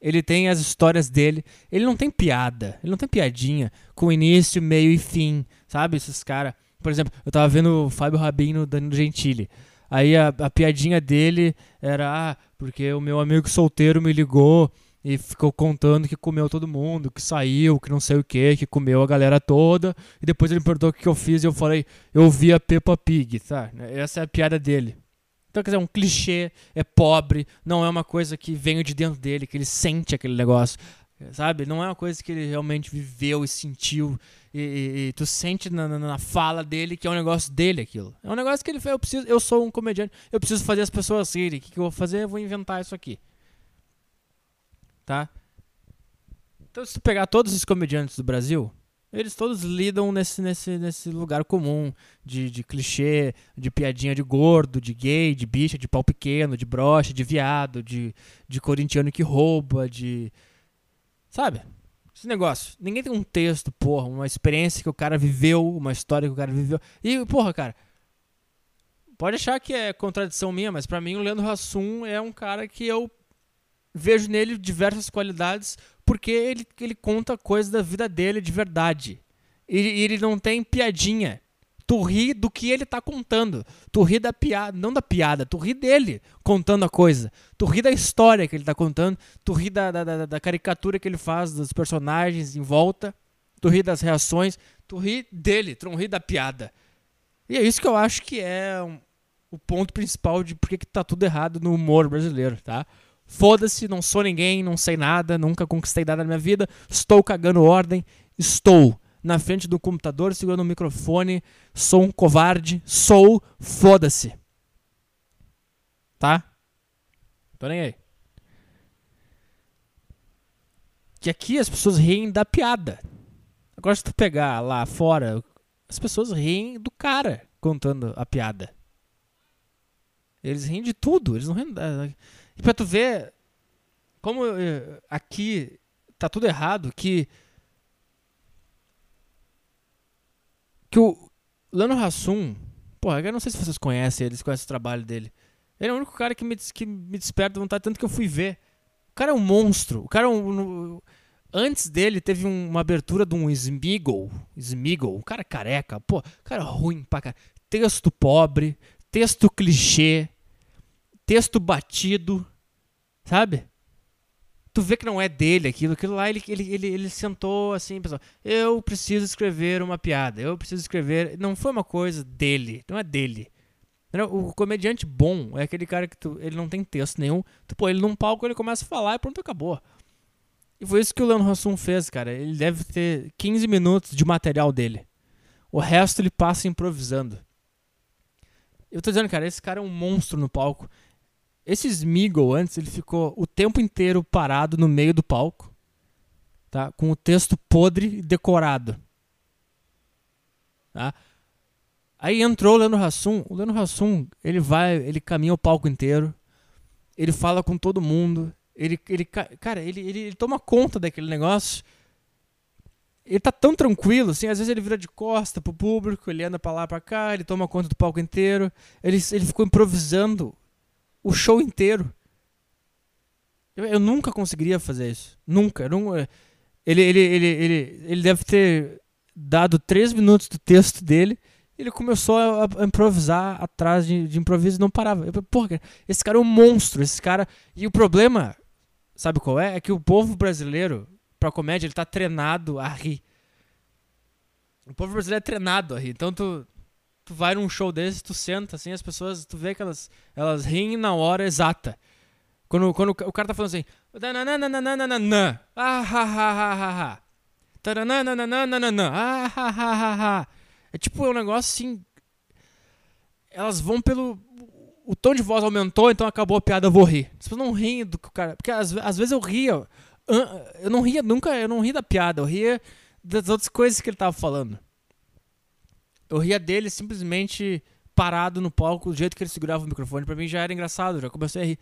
[SPEAKER 1] Ele tem as histórias dele. Ele não tem piada. Ele não tem piadinha com início, meio e fim. Sabe? Esses caras. Por exemplo, eu tava vendo o Fábio Rabin no Danilo Gentili. Aí a, a piadinha dele era, ah, porque o meu amigo solteiro me ligou e ficou contando que comeu todo mundo, que saiu, que não sei o que, que comeu a galera toda. E depois ele perguntou o que eu fiz e eu falei, eu vi a Peppa Pig, tá? Essa é a piada dele. Então, quer dizer, um clichê, é pobre, não é uma coisa que vem de dentro dele, que ele sente aquele negócio, sabe? Não é uma coisa que ele realmente viveu e sentiu e, e, e tu sente na, na, na, fala dele que é um negócio dele aquilo. É um negócio que ele fez, eu preciso, eu sou um comediante, eu preciso fazer as pessoas rirem. O que, que eu vou fazer? Eu vou inventar isso aqui. Tá? Então, se tu pegar todos os comediantes do Brasil, eles todos lidam nesse, nesse, nesse lugar comum de, de clichê, de piadinha de gordo, de gay, de bicha, de pau pequeno, de brocha, de viado, de, de corintiano que rouba, de. Sabe? Esse negócio. Ninguém tem um texto, porra, uma experiência que o cara viveu, uma história que o cara viveu. E, porra, cara. Pode achar que é contradição minha, mas para mim o Leandro Hassum é um cara que eu vejo nele diversas qualidades porque ele, ele conta coisas da vida dele de verdade. E, e ele não tem piadinha. Tu ri do que ele tá contando. Tu ri da piada, não da piada, tu ri dele contando a coisa. Tu ri da história que ele tá contando, tu ri da, da, da, da caricatura que ele faz dos personagens em volta, tu ri das reações, tu ri dele, tu não ri da piada. E é isso que eu acho que é um, o ponto principal de por que tá tudo errado no humor brasileiro, tá? Foda-se, não sou ninguém, não sei nada, nunca conquistei nada na minha vida, estou cagando ordem, estou na frente do computador segurando o microfone, sou um covarde, sou, foda-se. Tá? Tô nem aí. Que aqui as pessoas riem da piada. Agora se tu pegar lá fora, as pessoas riem do cara contando a piada. Eles riem de tudo, eles não riem. E pra tu ver como eh, aqui tá tudo errado, que. Que o Lano Hassum. Porra, eu não sei se vocês conhecem eles, conhecem o trabalho dele. Ele é o único cara que me, que me desperta vontade, tanto que eu fui ver. O cara é um monstro. O cara é um. Antes dele teve uma abertura de um Smeagol. Smeagol, um cara careca. Pô, cara ruim pra cara. Texto pobre, texto clichê, texto batido, sabe? Tu vê que não é dele aquilo, aquilo lá ele, ele, ele, ele sentou assim, pessoal, eu preciso escrever uma piada, eu preciso escrever. Não foi uma coisa dele, não é dele. O comediante bom é aquele cara que tu, ele não tem texto nenhum, tu põe ele num palco, ele começa a falar e pronto, acabou. E foi isso que o Leandro Hassum fez, cara. Ele deve ter 15 minutos de material dele. O resto ele passa improvisando. Eu tô dizendo, cara, esse cara é um monstro no palco. Esse Smeagol, antes, ele ficou o tempo inteiro parado no meio do palco, tá? com o texto podre e decorado. Tá? Aí entrou o Leandro Hassum. O Leandro Hassum, ele vai, ele caminha o palco inteiro, ele fala com todo mundo, ele, ele cara, ele, ele, ele toma conta daquele negócio. Ele tá tão tranquilo, assim, às vezes ele vira de costa pro público, ele anda pra lá, pra cá, ele toma conta do palco inteiro. Ele, ele ficou improvisando o show inteiro. Eu, eu nunca conseguiria fazer isso. Nunca. Não, é, ele, ele, ele, ele, ele deve ter dado três minutos do texto dele. Ele começou a, a improvisar atrás de, de, improviso e não parava. Eu, porra, esse cara é um monstro. Esse cara. E o problema, sabe qual é? É que o povo brasileiro, pra comédia, ele tá treinado a rir. O povo brasileiro é treinado a rir. Então tu, tu vai num show desse, tu senta assim, as pessoas, tu vê que elas, elas riem na hora exata. Quando, quando o cara tá falando assim, ah, ha, ha, ha, ha, ha. É tipo é um negócio assim. Elas vão pelo. O tom de voz aumentou, então acabou a piada, eu vou rir. As pessoas não riem do que o cara. Porque às, às vezes eu ria. Eu não ria nunca, eu não ria da piada, eu ria das outras coisas que ele tava falando. Eu ria dele simplesmente parado no palco, do jeito que ele segurava o microfone. Pra mim já era engraçado, já comecei a rir.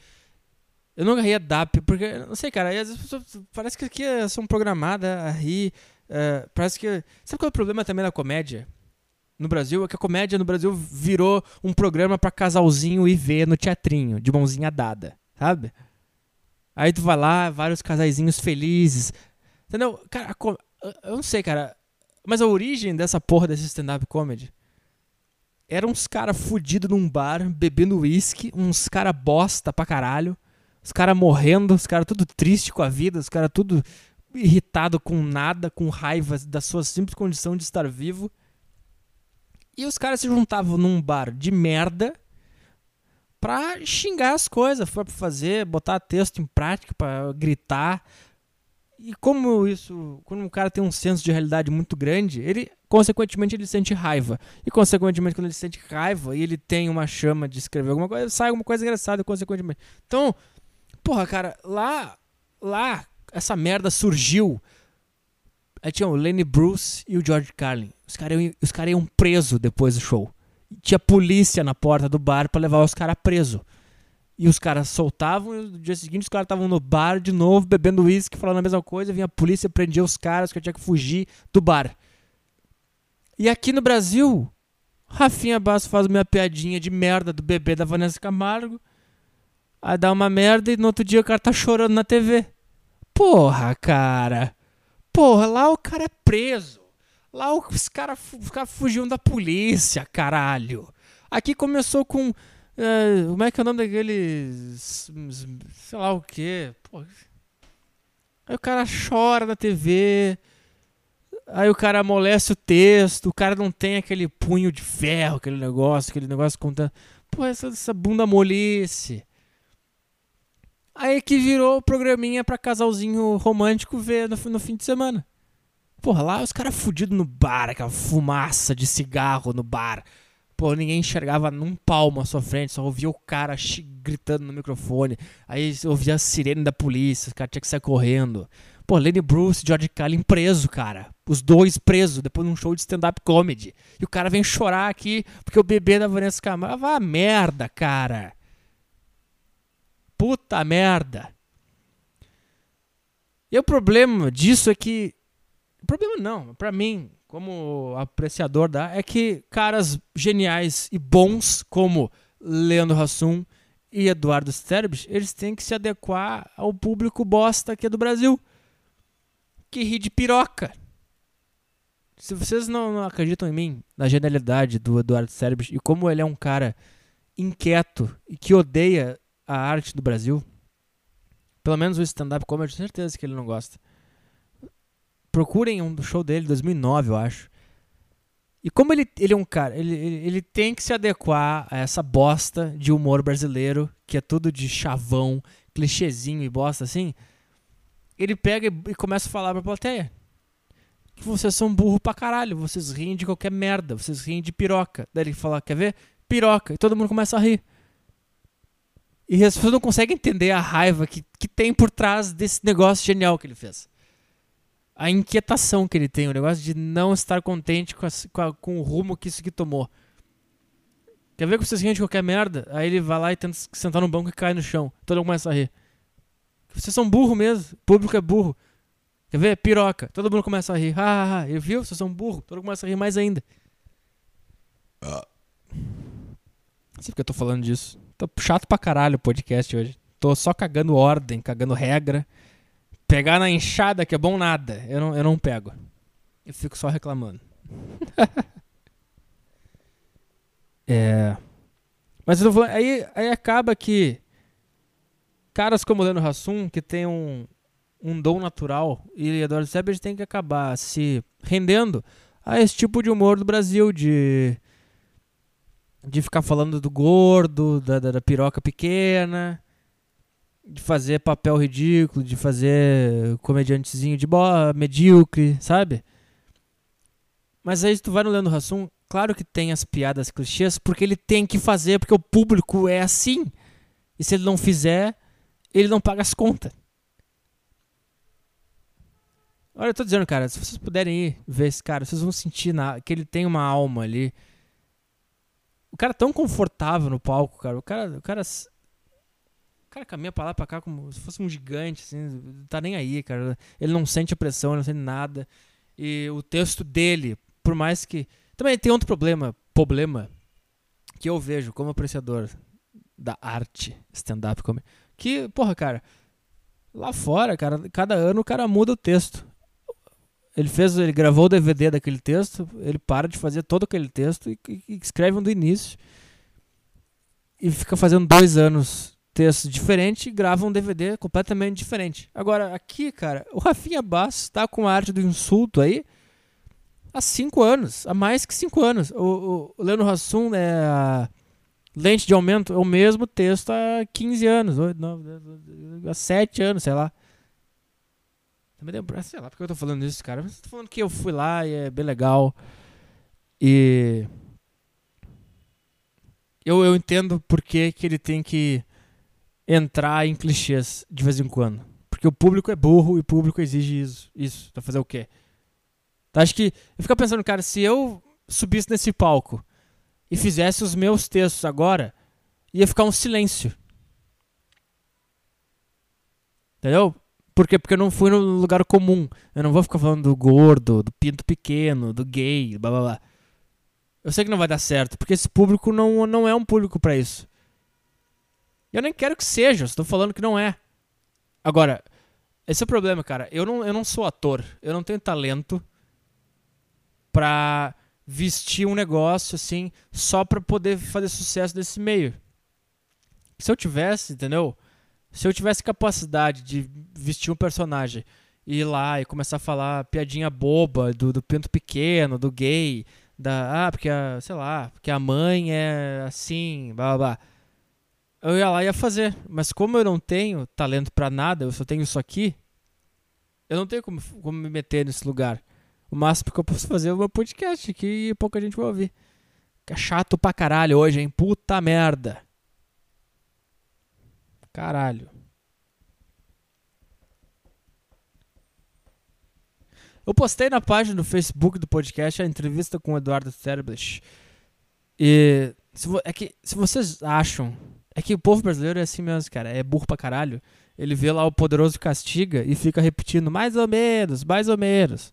[SPEAKER 1] Eu nunca ria da porque, não sei, cara, às vezes parece que aqui são programadas a rir. Uh, parece que. Sabe qual é o problema também da comédia? No Brasil, é que a comédia no Brasil virou um programa para casalzinho ir ver no teatrinho, de mãozinha dada, sabe? Aí tu vai lá, vários casaizinhos felizes. Entendeu? Cara, eu não sei, cara. Mas a origem dessa porra desse stand-up comedy eram uns caras fudidos num bar, bebendo uísque, uns caras bosta pra caralho, os caras morrendo, os caras tudo triste com a vida, os caras tudo irritado com nada, com raiva da sua simples condição de estar vivo. E os caras se juntavam num bar de merda pra xingar as coisas, pra fazer, botar texto em prática, pra gritar, e como isso, quando um cara tem um senso de realidade muito grande, ele, consequentemente, ele sente raiva. E, consequentemente, quando ele sente raiva e ele tem uma chama de escrever alguma coisa, sai alguma coisa engraçada, consequentemente. Então, porra, cara, lá, lá, essa merda surgiu Aí tinha o Lenny Bruce e o George Carlin. Os caras os iam preso depois do show. Tinha polícia na porta do bar para levar os caras presos. E os caras soltavam, e no dia seguinte os caras estavam no bar de novo, bebendo uísque, falando a mesma coisa, vinha a polícia, prendia os caras, que eu tinha que fugir do bar. E aqui no Brasil, Rafinha Basso faz uma piadinha de merda do bebê da Vanessa Camargo, aí dá uma merda e no outro dia o cara tá chorando na TV. Porra, cara. Porra, lá o cara é preso. Lá os caras cara fugiam da polícia, caralho. Aqui começou com é, como é que é o nome daqueles. Sei lá o que. Aí o cara chora na TV. Aí o cara amolece o texto. O cara não tem aquele punho de ferro, aquele negócio, aquele negócio contando. Pô, essa, essa bunda molice. Aí que virou programinha pra casalzinho romântico ver no, no fim de semana. Porra, lá os caras fudidos no bar, aquela fumaça de cigarro no bar. Pô, ninguém enxergava num palmo à sua frente, só ouvia o cara gritando no microfone. Aí ouvia a sirene da polícia, o cara tinha que sair correndo. Pô, Lenny Bruce e George Carlin preso, cara. Os dois presos depois de um show de stand-up comedy. E o cara vem chorar aqui porque o bebê da Vanessa Camargo. Vá merda, cara. Puta merda. E o problema disso é que. O problema não, pra mim, como apreciador da, é que caras geniais e bons como Leandro Hassum e Eduardo Sterbich, eles têm que se adequar ao público bosta é do Brasil, que ri de piroca. Se vocês não, não acreditam em mim, na genialidade do Eduardo Sterbich e como ele é um cara inquieto e que odeia a arte do Brasil, pelo menos o stand-up comedy, tenho certeza que ele não gosta. Procurem um show dele, 2009, eu acho. E como ele, ele é um cara, ele, ele, tem que se adequar a essa bosta de humor brasileiro, que é tudo de chavão, clichêzinho e bosta assim. Ele pega e, e começa a falar pra plateia. Que vocês são burro pra caralho, vocês riem de qualquer merda, vocês riem de piroca. Daí ele fala, quer ver? Piroca. E todo mundo começa a rir. E as pessoas não conseguem entender a raiva que, que tem por trás desse negócio genial que ele fez a inquietação que ele tem, o negócio de não estar contente com, a, com, a, com o rumo que isso aqui tomou. Quer ver que vocês riem de qualquer merda? Aí ele vai lá e tenta sentar no banco e cai no chão. Todo mundo começa a rir. Vocês são burro mesmo. O público é burro. Quer ver? Piroca. Todo mundo começa a rir. Ah. Ele viu? Vocês são burro. Todo mundo começa a rir mais ainda. Ah. Não sei porque eu tô falando disso. Tô chato pra caralho o podcast hoje. Tô só cagando ordem, cagando regra. Pegar na enxada que é bom nada. Eu não, eu não pego. Eu fico só reclamando. [laughs] é. Mas eu aí, aí acaba que caras como o Leandro Hassum, que tem um, um dom natural, e Eduardo Sebert tem que acabar se rendendo a esse tipo de humor do Brasil, de de ficar falando do gordo, da, da, da piroca pequena, de fazer papel ridículo, de fazer comediantezinho de boa, medíocre, sabe? Mas aí tu vai no Leandro Hassum, claro que tem as piadas clichês, porque ele tem que fazer, porque o público é assim. E se ele não fizer, ele não paga as contas. Olha, eu tô dizendo, cara, se vocês puderem ir ver esse cara, vocês vão sentir na, que ele tem uma alma ali. O cara é tão confortável no palco, cara. O cara, o cara cara caminha pra lá pra cá como se fosse um gigante, assim, tá nem aí, cara. Ele não sente a pressão, ele não sente nada. E o texto dele, por mais que. Também tem outro problema, problema, que eu vejo como apreciador da arte stand-up comedy. Que, porra, cara, lá fora, cara, cada ano o cara muda o texto. Ele fez, ele gravou o DVD daquele texto, ele para de fazer todo aquele texto e, e, e escreve um do início. E fica fazendo dois anos texto diferente e grava um DVD completamente diferente. Agora, aqui, cara, o Rafinha Bass tá com a arte do insulto aí há cinco anos, há mais que cinco anos. O, o Leandro Hassum é lente de aumento, é o mesmo texto há 15 anos, há 7 anos, sei lá. Sei lá porque eu tô falando isso, cara. Mas tô falando que eu fui lá e é bem legal. E. Eu, eu entendo por que, que ele tem que entrar em clichês de vez em quando. Porque o público é burro e o público exige isso. Isso, pra fazer o quê? Tá? Acho que eu fico pensando, cara, se eu subisse nesse palco e fizesse os meus textos agora, ia ficar um silêncio. Entendeu? Por quê? Porque eu não fui no lugar comum. Eu não vou ficar falando do gordo, do pinto pequeno, do gay, blá blá blá. Eu sei que não vai dar certo, porque esse público não, não é um público para isso. Eu nem quero que seja, estou falando que não é. Agora, esse é o problema, cara. Eu não, eu não sou ator, eu não tenho talento pra vestir um negócio assim só pra poder fazer sucesso desse meio. Se eu tivesse, entendeu? Se eu tivesse capacidade de vestir um personagem e ir lá e começar a falar piadinha boba do, do pinto pequeno, do gay, da. Ah, porque a. sei lá, porque a mãe é assim, blá blá blá. Eu ia lá e ia fazer. Mas como eu não tenho talento para nada, eu só tenho isso aqui, eu não tenho como, como me meter nesse lugar. O máximo que eu posso fazer é o meu podcast aqui e pouca gente vai ouvir. Que é chato pra caralho hoje, hein? Puta merda. Caralho. Eu postei na página do Facebook do podcast a entrevista com o Eduardo Sterblich. E se, é que, se vocês acham. É que o povo brasileiro é assim mesmo, cara. É burro pra caralho. Ele vê lá o poderoso castiga e fica repetindo mais ou menos, mais ou menos.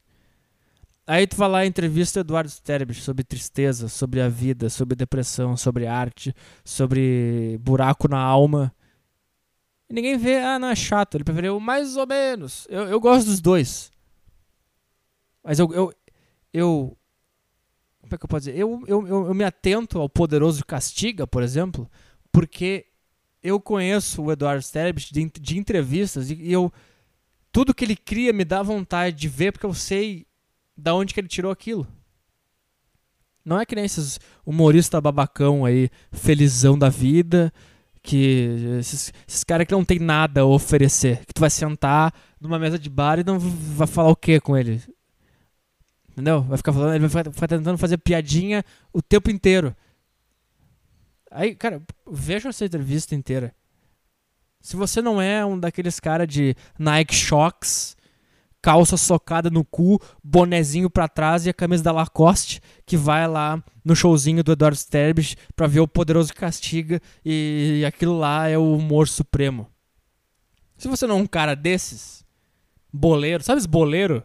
[SPEAKER 1] Aí tu vai lá entrevista Eduardo Sterblich sobre tristeza, sobre a vida, sobre depressão, sobre arte, sobre buraco na alma. E ninguém vê, ah, não, é chato. Ele preferiu mais ou menos. Eu, eu gosto dos dois. Mas eu, eu, eu. Como é que eu posso dizer? Eu, eu, eu, eu me atento ao poderoso Castiga, por exemplo, porque eu conheço o Eduardo Sterbich de, de entrevistas e, e eu. Tudo que ele cria me dá vontade de ver, porque eu sei da onde que ele tirou aquilo. Não é que nem esses humoristas babacão aí, felizão da vida, que esses, esses caras que não tem nada a oferecer. Que tu vai sentar numa mesa de bar e não vai falar o que com ele. Entendeu? Vai ficar falando, ele vai ficar, tentando fazer piadinha o tempo inteiro. Aí, cara, veja essa entrevista inteira. Se você não é um daqueles caras de Nike Shocks, calça socada no cu, bonezinho pra trás e a camisa da Lacoste, que vai lá no showzinho do Eduardo Sterbich pra ver o Poderoso Castiga e aquilo lá é o humor supremo. Se você não é um cara desses, boleiro, sabe esse boleiro?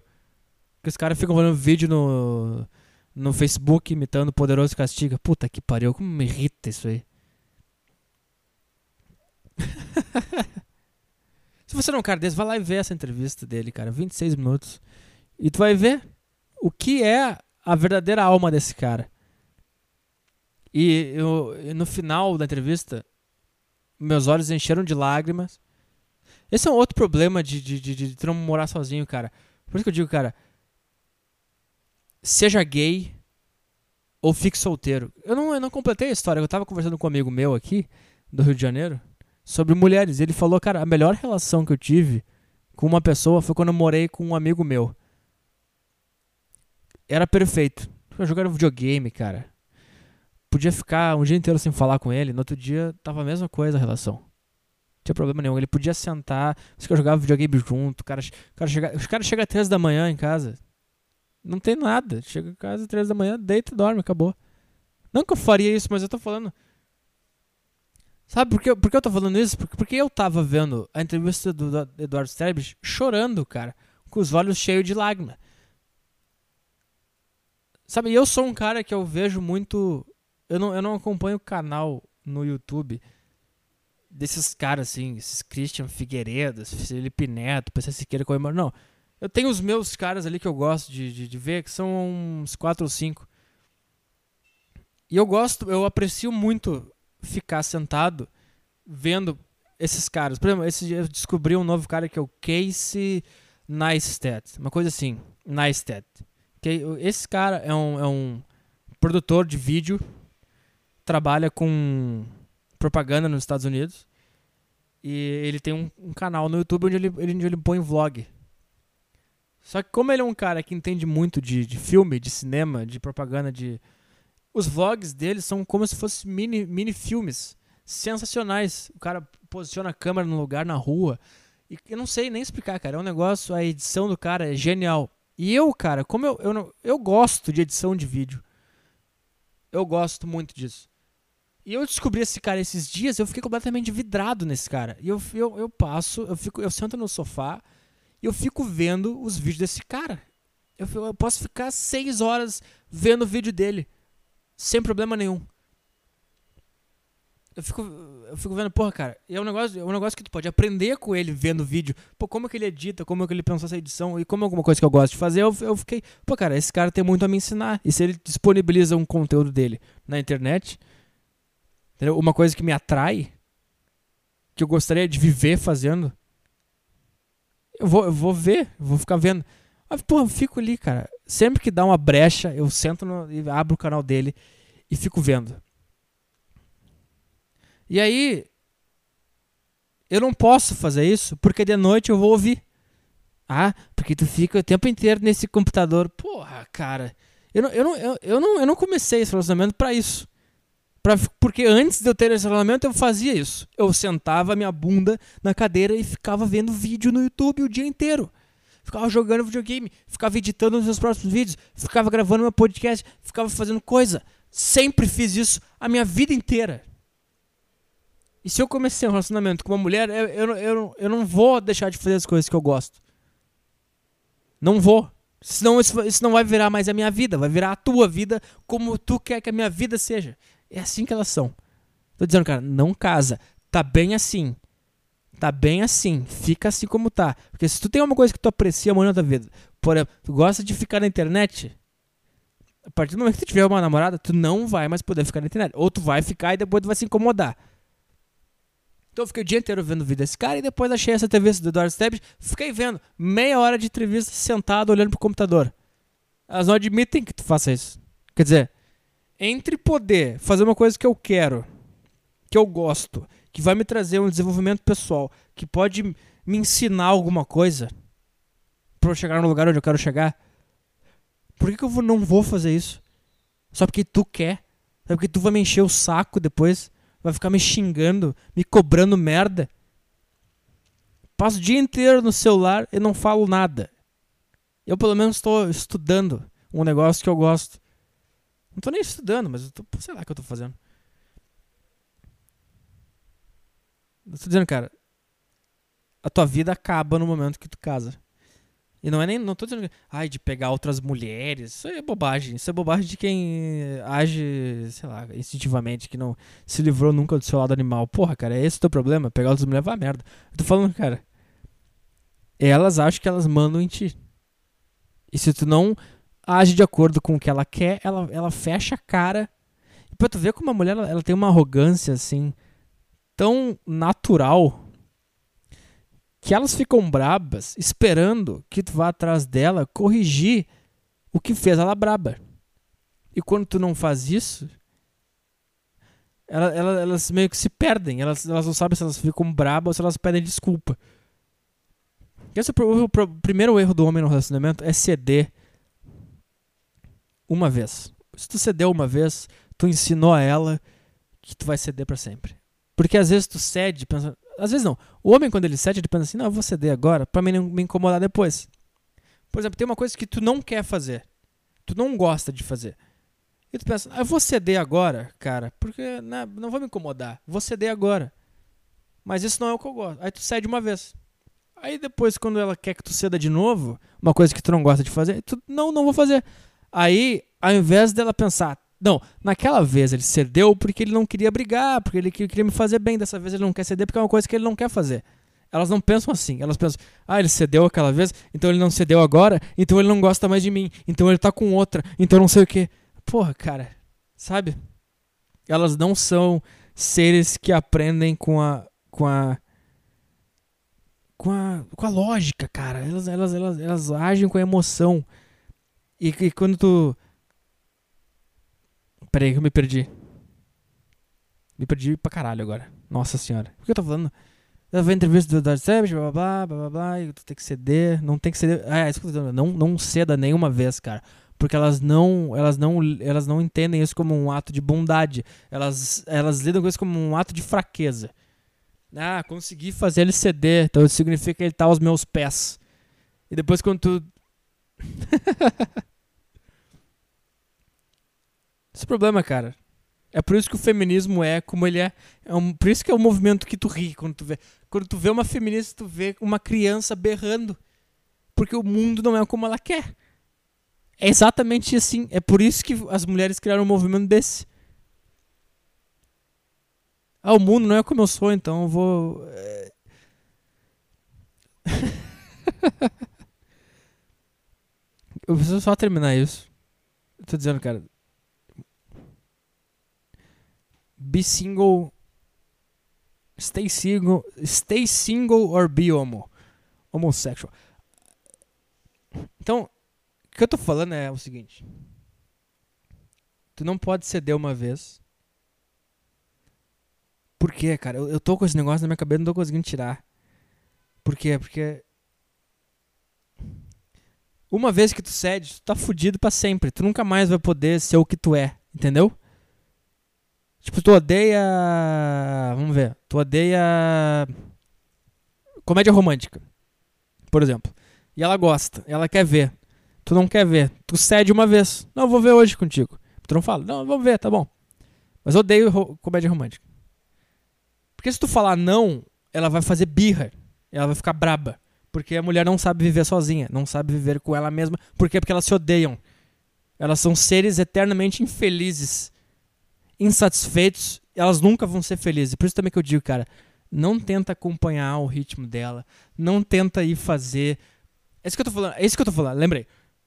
[SPEAKER 1] Que os caras ficam fazendo vídeo no, no Facebook imitando o Poderoso Castiga. Puta que pariu, como me irrita isso aí. [laughs] Se você não é um cara desse, vai lá e vê essa entrevista dele, cara. 26 minutos. E tu vai ver o que é a verdadeira alma desse cara. E eu, no final da entrevista, meus olhos encheram de lágrimas. Esse é um outro problema de, de, de, de, de não morar sozinho, cara. Por isso que eu digo, cara, seja gay ou fique solteiro. Eu não, eu não completei a história. Eu tava conversando com um amigo meu aqui, do Rio de Janeiro sobre mulheres. Ele falou, cara, a melhor relação que eu tive com uma pessoa foi quando eu morei com um amigo meu. Era perfeito. Eu jogava videogame, cara. Podia ficar um dia inteiro sem falar com ele. No outro dia tava a mesma coisa a relação. Não tinha problema nenhum. Ele podia sentar, os caras jogavam videogame junto. Cara, cara chega, os caras chegam às três da manhã em casa. Não tem nada. Chega em casa três da manhã, deita e dorme, acabou. Não que eu faria isso, mas eu tô falando Sabe por que, por que eu tô falando isso? Porque, porque eu tava vendo a entrevista do, do Eduardo Sterblich chorando, cara, com os olhos cheios de lágrima. Sabe, eu sou um cara que eu vejo muito. Eu não, eu não acompanho o canal no YouTube desses caras assim, esses Christian Figueiredo, Felipe Neto, PC Siqueira, Coimar. Não. Eu tenho os meus caras ali que eu gosto de, de, de ver, que são uns quatro ou cinco. E eu gosto, eu aprecio muito ficar sentado vendo esses caras. Por exemplo, esse, eu descobri um novo cara que é o Casey Neistat. Uma coisa assim, Neistat. Que esse cara é um, é um produtor de vídeo, trabalha com propaganda nos Estados Unidos. E ele tem um, um canal no YouTube onde ele, onde ele põe vlog. Só que como ele é um cara que entende muito de, de filme, de cinema, de propaganda, de, os vlogs dele são como se fossem mini, mini filmes sensacionais. O cara posiciona a câmera no lugar, na rua. E eu não sei nem explicar, cara. É um negócio, a edição do cara é genial. E eu, cara, como eu, eu, eu gosto de edição de vídeo. Eu gosto muito disso. E eu descobri esse cara esses dias, eu fiquei completamente vidrado nesse cara. E eu, eu, eu passo, eu fico, eu sento no sofá e eu fico vendo os vídeos desse cara. Eu, eu posso ficar seis horas vendo o vídeo dele, sem problema nenhum. Eu fico, eu fico vendo, porra, cara, é um, negócio, é um negócio que tu pode aprender com ele vendo o vídeo. Pô, como é que ele edita, como é que ele pensou essa edição, e como é alguma coisa que eu gosto de fazer, eu, eu fiquei, pô, cara, esse cara tem muito a me ensinar. E se ele disponibiliza um conteúdo dele na internet, entendeu? uma coisa que me atrai, que eu gostaria de viver fazendo, eu vou, eu vou ver, vou ficar vendo. Mas, pô, eu fico ali, cara. Sempre que dá uma brecha, eu sento no, e abro o canal dele e fico vendo. E aí, eu não posso fazer isso porque de noite eu vou ouvir. Ah, porque tu fica o tempo inteiro nesse computador. Porra, cara. Eu não, eu não, eu, eu não, eu não comecei esse relacionamento para isso. Pra, porque antes de eu ter esse relacionamento, eu fazia isso. Eu sentava minha bunda na cadeira e ficava vendo vídeo no YouTube o dia inteiro. Ficava jogando videogame, ficava editando os meus próximos vídeos, ficava gravando meu podcast, ficava fazendo coisa. Sempre fiz isso a minha vida inteira. E se eu comecei um relacionamento com uma mulher, eu, eu, eu, eu não vou deixar de fazer as coisas que eu gosto. Não vou. Senão isso, isso não vai virar mais a minha vida, vai virar a tua vida como tu quer que a minha vida seja. É assim que elas são. Tô dizendo, cara, não casa. Tá bem assim. Tá bem assim. Fica assim como tá. Porque se tu tem uma coisa que tu aprecia muito na tua vida, por exemplo, tu gosta de ficar na internet, a partir do momento que tu tiver uma namorada, tu não vai mais poder ficar na internet. Ou tu vai ficar e depois tu vai se incomodar. Então eu fiquei o dia inteiro vendo vídeo desse cara e depois achei essa entrevista do Eduardo Stebbs, fiquei vendo meia hora de entrevista sentado olhando pro computador. Elas não admitem que tu faça isso. Quer dizer, entre poder fazer uma coisa que eu quero, que eu gosto, que vai me trazer um desenvolvimento pessoal, que pode me ensinar alguma coisa para eu chegar no lugar onde eu quero chegar, por que, que eu não vou fazer isso? Só porque tu quer? Só porque tu vai me encher o saco depois? vai ficar me xingando, me cobrando merda. Passo o dia inteiro no celular e não falo nada. Eu pelo menos estou estudando um negócio que eu gosto. Não estou nem estudando, mas eu tô, sei lá o que eu estou fazendo. Estou dizendo, cara, a tua vida acaba no momento que tu casa. E não é nem. Não tô dizendo. Ai, de pegar outras mulheres. Isso é bobagem. Isso é bobagem de quem age, sei lá, instintivamente, que não se livrou nunca do seu lado animal. Porra, cara, é esse o teu problema? Pegar outras mulheres vai merda. Eu tô falando, cara. Elas acham que elas mandam em ti. E se tu não age de acordo com o que ela quer, ela, ela fecha a cara. E pra tu ver como a mulher ela, ela tem uma arrogância assim tão natural que elas ficam brabas esperando que tu vá atrás dela corrigir o que fez ela braba. E quando tu não faz isso, ela, ela, elas meio que se perdem. Elas, elas não sabem se elas ficam brabas ou se elas pedem desculpa. Esse é o, o, o primeiro erro do homem no relacionamento é ceder uma vez. Se tu cedeu uma vez, tu ensinou a ela que tu vai ceder para sempre. Porque às vezes tu cede pensando, às vezes não. O homem, quando ele cede, ele pensa assim: não, eu vou ceder agora pra mim não me incomodar depois. Por exemplo, tem uma coisa que tu não quer fazer. Tu não gosta de fazer. E tu pensa: ah, eu vou ceder agora, cara, porque né, não vou me incomodar. Vou ceder agora. Mas isso não é o que eu gosto. Aí tu cede uma vez. Aí depois, quando ela quer que tu ceda de novo, uma coisa que tu não gosta de fazer, tu, não, não vou fazer. Aí, ao invés dela pensar, não, naquela vez ele cedeu porque ele não queria brigar, porque ele queria me fazer bem. Dessa vez ele não quer ceder porque é uma coisa que ele não quer fazer. Elas não pensam assim. Elas pensam, ah, ele cedeu aquela vez, então ele não cedeu agora, então ele não gosta mais de mim, então ele tá com outra, então não sei o que. Porra, cara, sabe? Elas não são seres que aprendem com a. com a. com a, com a lógica, cara. Elas, elas, elas, elas agem com a emoção. E, e quando tu Peraí que eu me perdi. Me perdi pra caralho agora. Nossa senhora. O que eu tô falando? Eu vou entrevista do Dark Savage, blá blá blá blá blá, e tu tem que ceder, não tem que ceder. Ah, é isso que eu tô. Não, não ceda nenhuma vez, cara. Porque elas não, elas não, elas não entendem isso como um ato de bondade. Elas, elas lidam com isso como um ato de fraqueza. Ah, consegui fazer ele ceder, então significa que ele tá aos meus pés. E depois quando tu [laughs] Esse é problema, cara. É por isso que o feminismo é como ele é. é um, por isso que é um movimento que tu ri quando tu vê. Quando tu vê uma feminista, tu vê uma criança berrando. Porque o mundo não é como ela quer. É exatamente assim. É por isso que as mulheres criaram um movimento desse. Ah, o mundo não é como eu sou, então eu vou. [laughs] Eu preciso só terminar isso. Eu tô dizendo, cara. Be single. Stay single. Stay single or be homo. Homosexual. Então, o que eu tô falando é o seguinte. Tu não pode ceder uma vez. Por quê, cara? Eu, eu tô com esse negócio na minha cabeça não tô conseguindo tirar. Por quê? Porque. Uma vez que tu cede, tu tá fudido pra sempre. Tu nunca mais vai poder ser o que tu é, entendeu? Tipo, tu odeia. Vamos ver. Tu odeia. Comédia romântica. Por exemplo. E ela gosta, ela quer ver. Tu não quer ver. Tu cede uma vez. Não, vou ver hoje contigo. Tu não fala, não, vamos ver, tá bom. Mas eu odeio ro comédia romântica. Porque se tu falar não, ela vai fazer birra. Ela vai ficar braba. Porque a mulher não sabe viver sozinha. Não sabe viver com ela mesma. Por quê? Porque elas se odeiam. Elas são seres eternamente infelizes. Insatisfeitos. Elas nunca vão ser felizes. Por isso também que eu digo, cara, não tenta acompanhar o ritmo dela. Não tenta ir fazer. É isso que eu tô falando. É isso que eu tô falando. Lembrei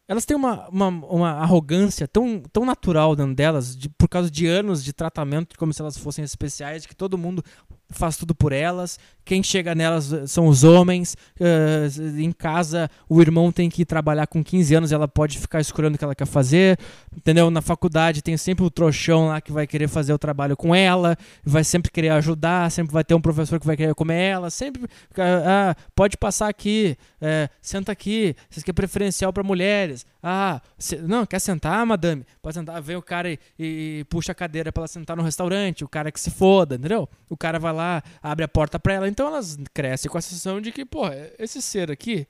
[SPEAKER 1] elas têm uma, uma, uma, arrogância tão, tão natural dentro delas, de, por causa de anos de tratamento, como se elas fossem especiais, que todo mundo faz tudo por elas. Quem chega nelas eh, são os homens. Uh, em casa, o irmão tem que ir trabalhar com 15 anos, ela pode ficar escolhendo o que ela quer fazer. Entendeu? Na faculdade tem sempre o trouxão lá que vai querer fazer o trabalho com ela, vai sempre querer ajudar, sempre vai ter um professor que vai querer comer ela, sempre. Ah, pode passar aqui, é, senta aqui, isso aqui é preferencial para mulheres. Ah, se, não, quer sentar, madame? Pode sentar, vem o cara e, e, puxa a cadeira para ela sentar no restaurante, o cara que se foda, entendeu? O cara vai lá, abre a porta para ela. Então elas crescem com a sensação de que, pô, esse ser aqui,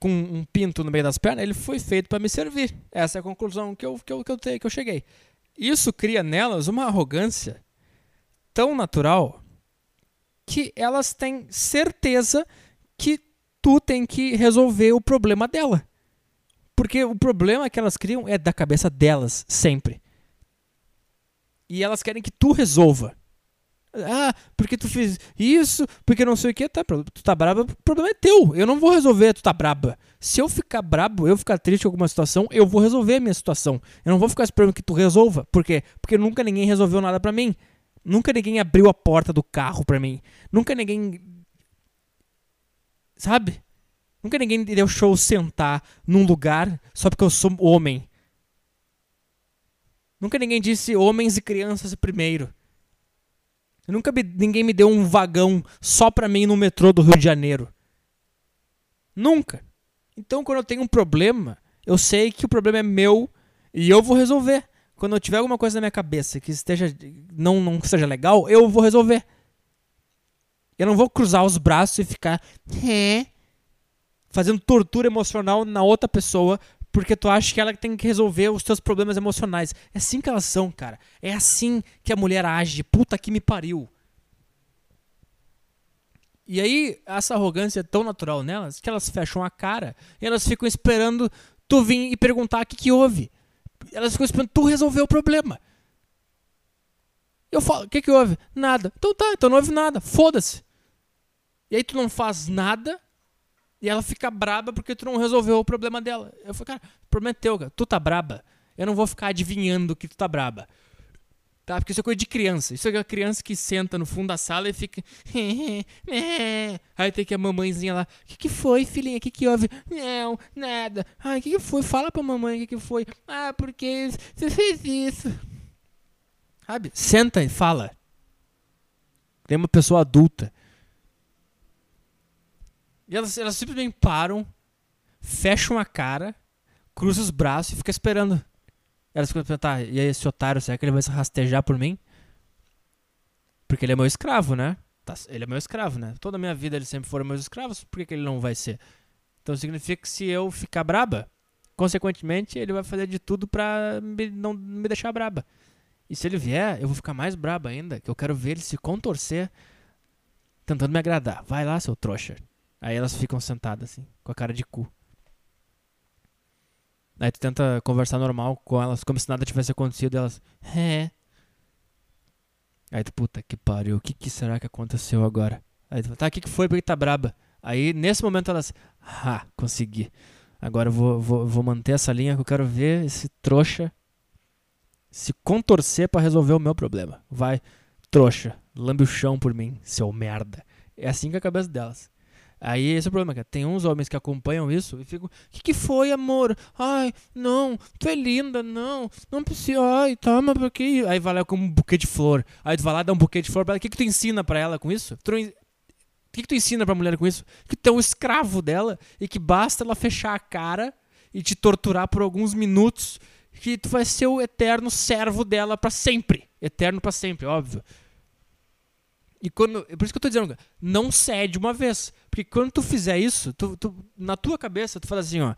[SPEAKER 1] com um pinto no meio das pernas, ele foi feito para me servir. Essa é a conclusão que eu, que eu, que eu, que eu cheguei. Isso cria nelas uma arrogância tão natural que elas têm certeza que tu tem que resolver o problema dela. Porque o problema que elas criam é da cabeça delas, sempre. E elas querem que tu resolva. Ah, porque tu fez isso, porque não sei o que, tá, tu tá braba, o problema é teu. Eu não vou resolver, tu tá braba. Se eu ficar brabo, eu ficar triste com alguma situação, eu vou resolver a minha situação. Eu não vou ficar esperando que tu resolva. Por quê? Porque nunca ninguém resolveu nada para mim. Nunca ninguém abriu a porta do carro para mim. Nunca ninguém. Sabe? Nunca ninguém deixou eu sentar num lugar só porque eu sou homem. Nunca ninguém disse homens e crianças primeiro. Nunca me, ninguém me deu um vagão só pra mim no metrô do Rio de Janeiro. Nunca. Então, quando eu tenho um problema, eu sei que o problema é meu e eu vou resolver. Quando eu tiver alguma coisa na minha cabeça que esteja não, não seja legal, eu vou resolver. Eu não vou cruzar os braços e ficar fazendo tortura emocional na outra pessoa porque tu acha que ela tem que resolver os teus problemas emocionais. É assim que elas são, cara. É assim que a mulher age. Puta que me pariu. E aí, essa arrogância é tão natural nelas que elas fecham a cara e elas ficam esperando tu vir e perguntar o que, que houve. Elas ficam esperando tu resolver o problema. Eu falo, o que, que houve? Nada. Então tá, então não houve nada. Foda-se. E aí tu não faz nada e ela fica braba porque tu não resolveu o problema dela. Eu falei, cara, o problema é teu, cara. Tu tá braba. Eu não vou ficar adivinhando que tu tá braba. Tá? Porque isso é coisa de criança. Isso é a criança que senta no fundo da sala e fica. [laughs] Aí tem que a mamãezinha lá. O que, que foi, filhinha? O que, que houve? Não, nada. Ai, o que, que foi? Fala pra mamãe o que, que foi. Ah, porque você fez isso. Sabe? Senta e fala. Tem uma pessoa adulta e elas, elas simplesmente param, fecham a cara, cruzam os braços e ficam esperando. Elas ficam tá, e aí esse otário, será que ele vai se rastejar por mim? Porque ele é meu escravo, né? Tá, ele é meu escravo, né? Toda a minha vida ele sempre foram meus escravos, por que, que ele não vai ser? Então significa que se eu ficar braba, consequentemente ele vai fazer de tudo pra me, não me deixar braba. E se ele vier, eu vou ficar mais braba ainda, que eu quero ver ele se contorcer tentando me agradar. Vai lá, seu trouxa. Aí elas ficam sentadas assim, com a cara de cu. Aí tu tenta conversar normal com elas, como se nada tivesse acontecido, elas. É. Aí tu, puta que pariu, o que, que será que aconteceu agora? Aí tu, tá, o que, que foi? Por que tá braba? Aí nesse momento elas. Ah, consegui. Agora eu vou, vou, vou manter essa linha que eu quero ver esse trouxa se contorcer para resolver o meu problema. Vai, trouxa, lambe o chão por mim, seu merda. É assim que é a cabeça delas. Aí esse é o problema, cara. Tem uns homens que acompanham isso e ficam, o que, que foi, amor? Ai, não, tu é linda, não, não precisa, ai, toma, porque. Aí vai lá com um buquê de flor. Aí tu vai lá dar um buquê de flor pra ela. O que, que tu ensina pra ela com isso? O que, que tu ensina pra mulher com isso? Que tu é um escravo dela e que basta ela fechar a cara e te torturar por alguns minutos que tu vai ser o eterno servo dela para sempre. Eterno para sempre, óbvio. E quando, por isso que eu tô dizendo, não cede uma vez. Porque quando tu fizer isso, tu, tu, na tua cabeça, tu fala assim, ó.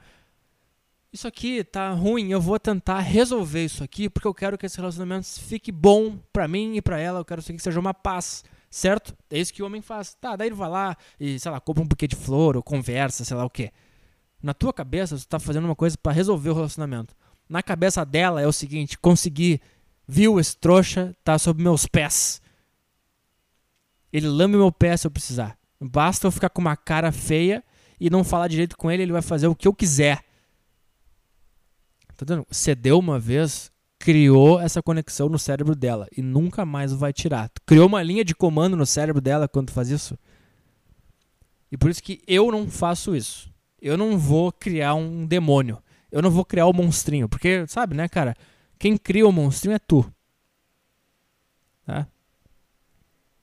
[SPEAKER 1] Isso aqui tá ruim, eu vou tentar resolver isso aqui, porque eu quero que esse relacionamento fique bom para mim e para ela, eu quero que seja uma paz, certo? É isso que o homem faz. Tá, daí ele vai lá e, sei lá, compra um buquê de flor ou conversa, sei lá o quê. Na tua cabeça, tu tá fazendo uma coisa para resolver o relacionamento. Na cabeça dela é o seguinte, consegui, viu, esse trouxa tá sob meus pés ele lambe meu pé se eu precisar. Basta eu ficar com uma cara feia e não falar direito com ele, ele vai fazer o que eu quiser. Tá entendendo? Cedeu uma vez, criou essa conexão no cérebro dela e nunca mais vai tirar. Criou uma linha de comando no cérebro dela quando faz isso. E por isso que eu não faço isso. Eu não vou criar um demônio. Eu não vou criar o um monstrinho. Porque, sabe, né, cara? Quem cria o monstrinho é tu. Tá?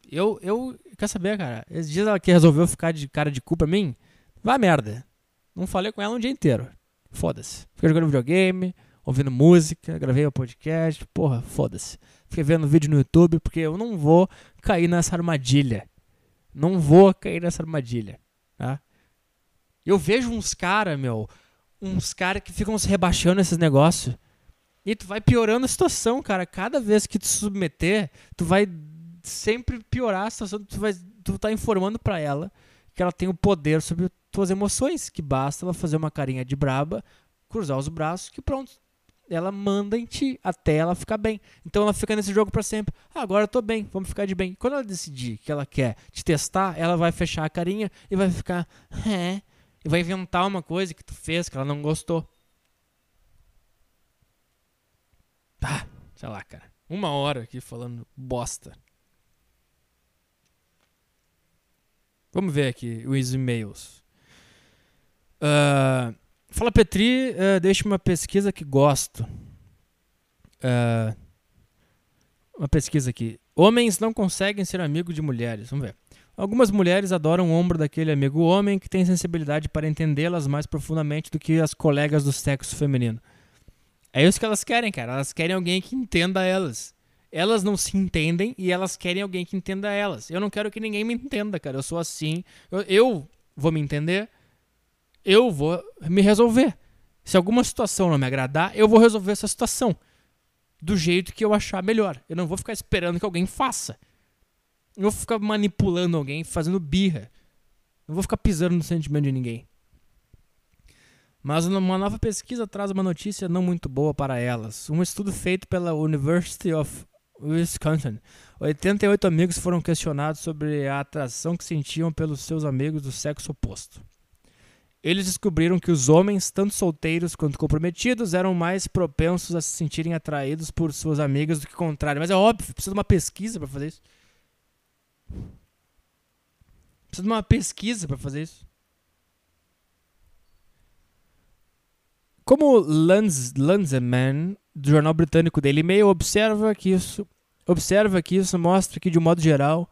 [SPEAKER 1] Eu, eu, quer saber, cara? Esses dias ela que resolveu ficar de cara de cu pra mim, vai merda. Não falei com ela um dia inteiro. Foda-se. Fiquei jogando videogame, ouvindo música, gravei o podcast, porra, foda-se. Fiquei vendo vídeo no YouTube porque eu não vou cair nessa armadilha. Não vou cair nessa armadilha, tá? Eu vejo uns caras, meu, uns caras que ficam se rebaixando esses negócios. E tu vai piorando a situação, cara. Cada vez que tu submeter, tu vai sempre piorar a situação, tu vai tu tá informando para ela que ela tem o poder sobre tuas emoções, que basta ela fazer uma carinha de braba, cruzar os braços, que pronto, ela manda em ti até ela ficar bem. Então ela fica nesse jogo para sempre. Ah, agora eu tô bem, vamos ficar de bem. Quando ela decidir que ela quer te testar, ela vai fechar a carinha e vai ficar, é, e vai inventar uma coisa que tu fez que ela não gostou. Ah, sei lá, cara. Uma hora aqui falando bosta. Vamos ver aqui os e-mails. Uh, Fala Petri, uh, deixa uma pesquisa que gosto. Uh, uma pesquisa aqui. Homens não conseguem ser amigos de mulheres. Vamos ver. Algumas mulheres adoram o ombro daquele amigo homem que tem sensibilidade para entendê-las mais profundamente do que as colegas do sexo feminino. É isso que elas querem, cara. Elas querem alguém que entenda elas elas não se entendem e elas querem alguém que entenda elas. Eu não quero que ninguém me entenda, cara. Eu sou assim. Eu, eu vou me entender. Eu vou me resolver. Se alguma situação não me agradar, eu vou resolver essa situação do jeito que eu achar melhor. Eu não vou ficar esperando que alguém faça. Eu vou ficar manipulando alguém, fazendo birra. Não vou ficar pisando no sentimento de ninguém. Mas uma nova pesquisa traz uma notícia não muito boa para elas. Um estudo feito pela University of Wisconsin. 88 amigos foram questionados sobre a atração que sentiam pelos seus amigos do sexo oposto. Eles descobriram que os homens, tanto solteiros quanto comprometidos, eram mais propensos a se sentirem atraídos por suas amigas do que o contrário. Mas é óbvio, precisa de uma pesquisa para fazer isso. Precisa de uma pesquisa para fazer isso. Como Lanz, Lanzeman do jornal britânico Daily Mail observa que isso observa que isso mostra que de um modo geral,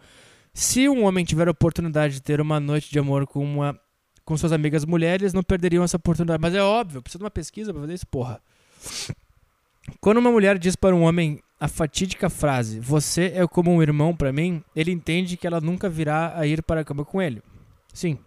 [SPEAKER 1] se um homem tiver a oportunidade de ter uma noite de amor com uma com suas amigas mulheres, não perderiam essa oportunidade. Mas é óbvio, precisa de uma pesquisa para fazer isso, porra. Quando uma mulher diz para um homem a fatídica frase: "Você é como um irmão para mim", ele entende que ela nunca virá a ir para a cama com ele. Sim.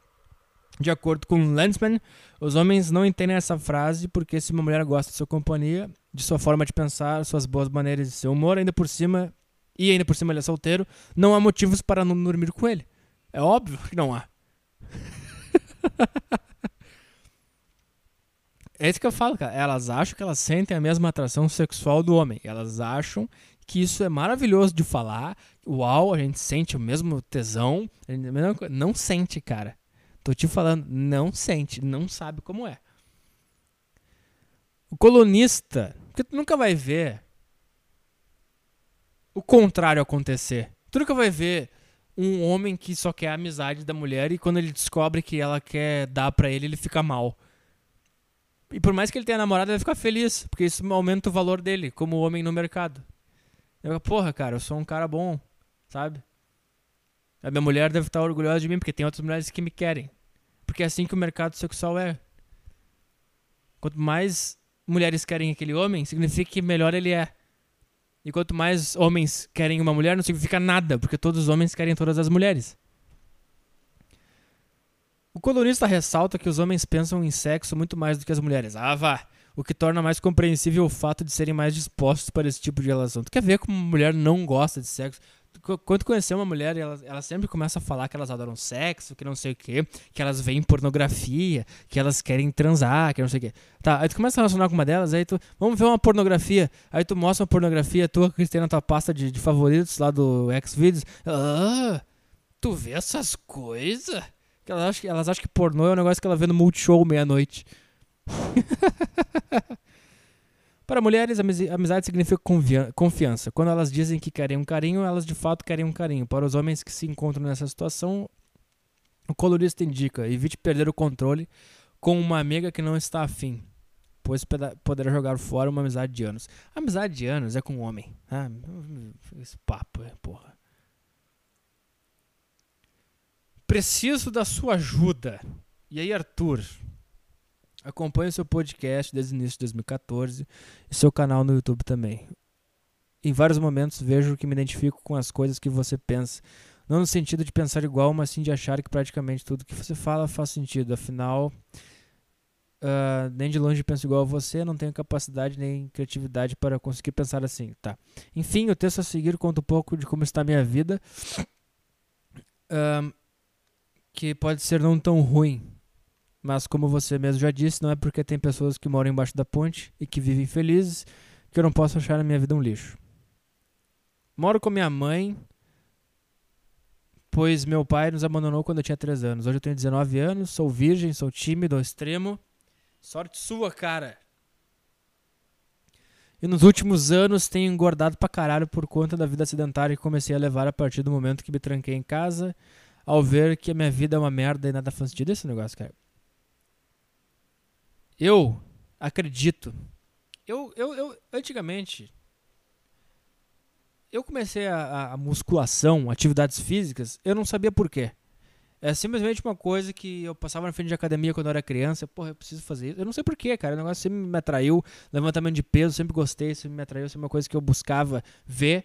[SPEAKER 1] De acordo com Landsman, os homens não entendem essa frase porque se uma mulher gosta de sua companhia, de sua forma de pensar, suas boas maneiras de seu humor, ainda por cima, e ainda por cima ele é solteiro, não há motivos para não dormir com ele. É óbvio que não há. [laughs] é isso que eu falo, cara. Elas acham que elas sentem a mesma atração sexual do homem. Elas acham que isso é maravilhoso de falar. Uau, a gente sente o mesmo tesão. Não sente, cara. Tô te falando, não sente, não sabe como é. O colunista, porque tu nunca vai ver o contrário acontecer. Tu nunca vai ver um homem que só quer a amizade da mulher e quando ele descobre que ela quer dar para ele, ele fica mal. E por mais que ele tenha namorado, ele vai ficar feliz, porque isso aumenta o valor dele como homem no mercado. Eu, porra, cara, eu sou um cara bom, sabe? A minha mulher deve estar orgulhosa de mim, porque tem outras mulheres que me querem. Porque é assim que o mercado sexual é. Quanto mais mulheres querem aquele homem, significa que melhor ele é. E quanto mais homens querem uma mulher, não significa nada, porque todos os homens querem todas as mulheres. O colunista ressalta que os homens pensam em sexo muito mais do que as mulheres. Ah, vá! O que torna mais compreensível o fato de serem mais dispostos para esse tipo de relação. Tu quer ver como uma mulher não gosta de sexo? Quando conhecer uma mulher, ela, sempre começa a falar que elas adoram sexo, que não sei o quê, que elas veem pornografia, que elas querem transar, que não sei o quê. Tá, aí tu começa a relacionar com uma delas, aí tu, vamos ver uma pornografia. Aí tu mostra uma pornografia tua que tem na tua pasta de, de favoritos lá do Xvideos. Ah, tu vê essas coisas? Elas acham, elas acham que pornô é um negócio que ela vê no Multishow meia-noite. [laughs] Para mulheres, amizade significa confiança. Quando elas dizem que querem um carinho, elas de fato querem um carinho. Para os homens que se encontram nessa situação, o colorista indica: evite perder o controle com uma amiga que não está afim, pois poderá jogar fora uma amizade de anos. amizade de anos é com um homem. Ah, esse papo é porra. Preciso da sua ajuda. E aí, Arthur? Acompanhe seu podcast desde o início de 2014 e seu canal no YouTube também. Em vários momentos vejo que me identifico com as coisas que você pensa. Não no sentido de pensar igual, mas sim de achar que praticamente tudo que você fala faz sentido. Afinal, uh, nem de longe penso igual a você, não tenho capacidade nem criatividade para conseguir pensar assim. Tá. Enfim, o texto a seguir conta um pouco de como está a minha vida, uh, que pode ser não tão ruim mas como você mesmo já disse, não é porque tem pessoas que moram embaixo da ponte e que vivem felizes que eu não posso achar a minha vida um lixo. Moro com minha mãe, pois meu pai nos abandonou quando eu tinha 3 anos. Hoje eu tenho 19 anos, sou virgem, sou tímido ao extremo. Sorte sua, cara. E nos últimos anos tenho engordado pra caralho por conta da vida sedentária que comecei a levar a partir do momento que me tranquei em casa, ao ver que a minha vida é uma merda e nada faz sentido esse negócio, cara. Eu acredito. Eu, eu, eu antigamente eu comecei a, a, musculação, atividades físicas, eu não sabia por quê. É simplesmente uma coisa que eu passava na frente de academia quando eu era criança. Porra, eu preciso fazer isso. Eu não sei porquê, cara. O negócio sempre me atraiu. Levantamento de peso, sempre gostei, sempre me atraiu. Sempre uma coisa que eu buscava ver.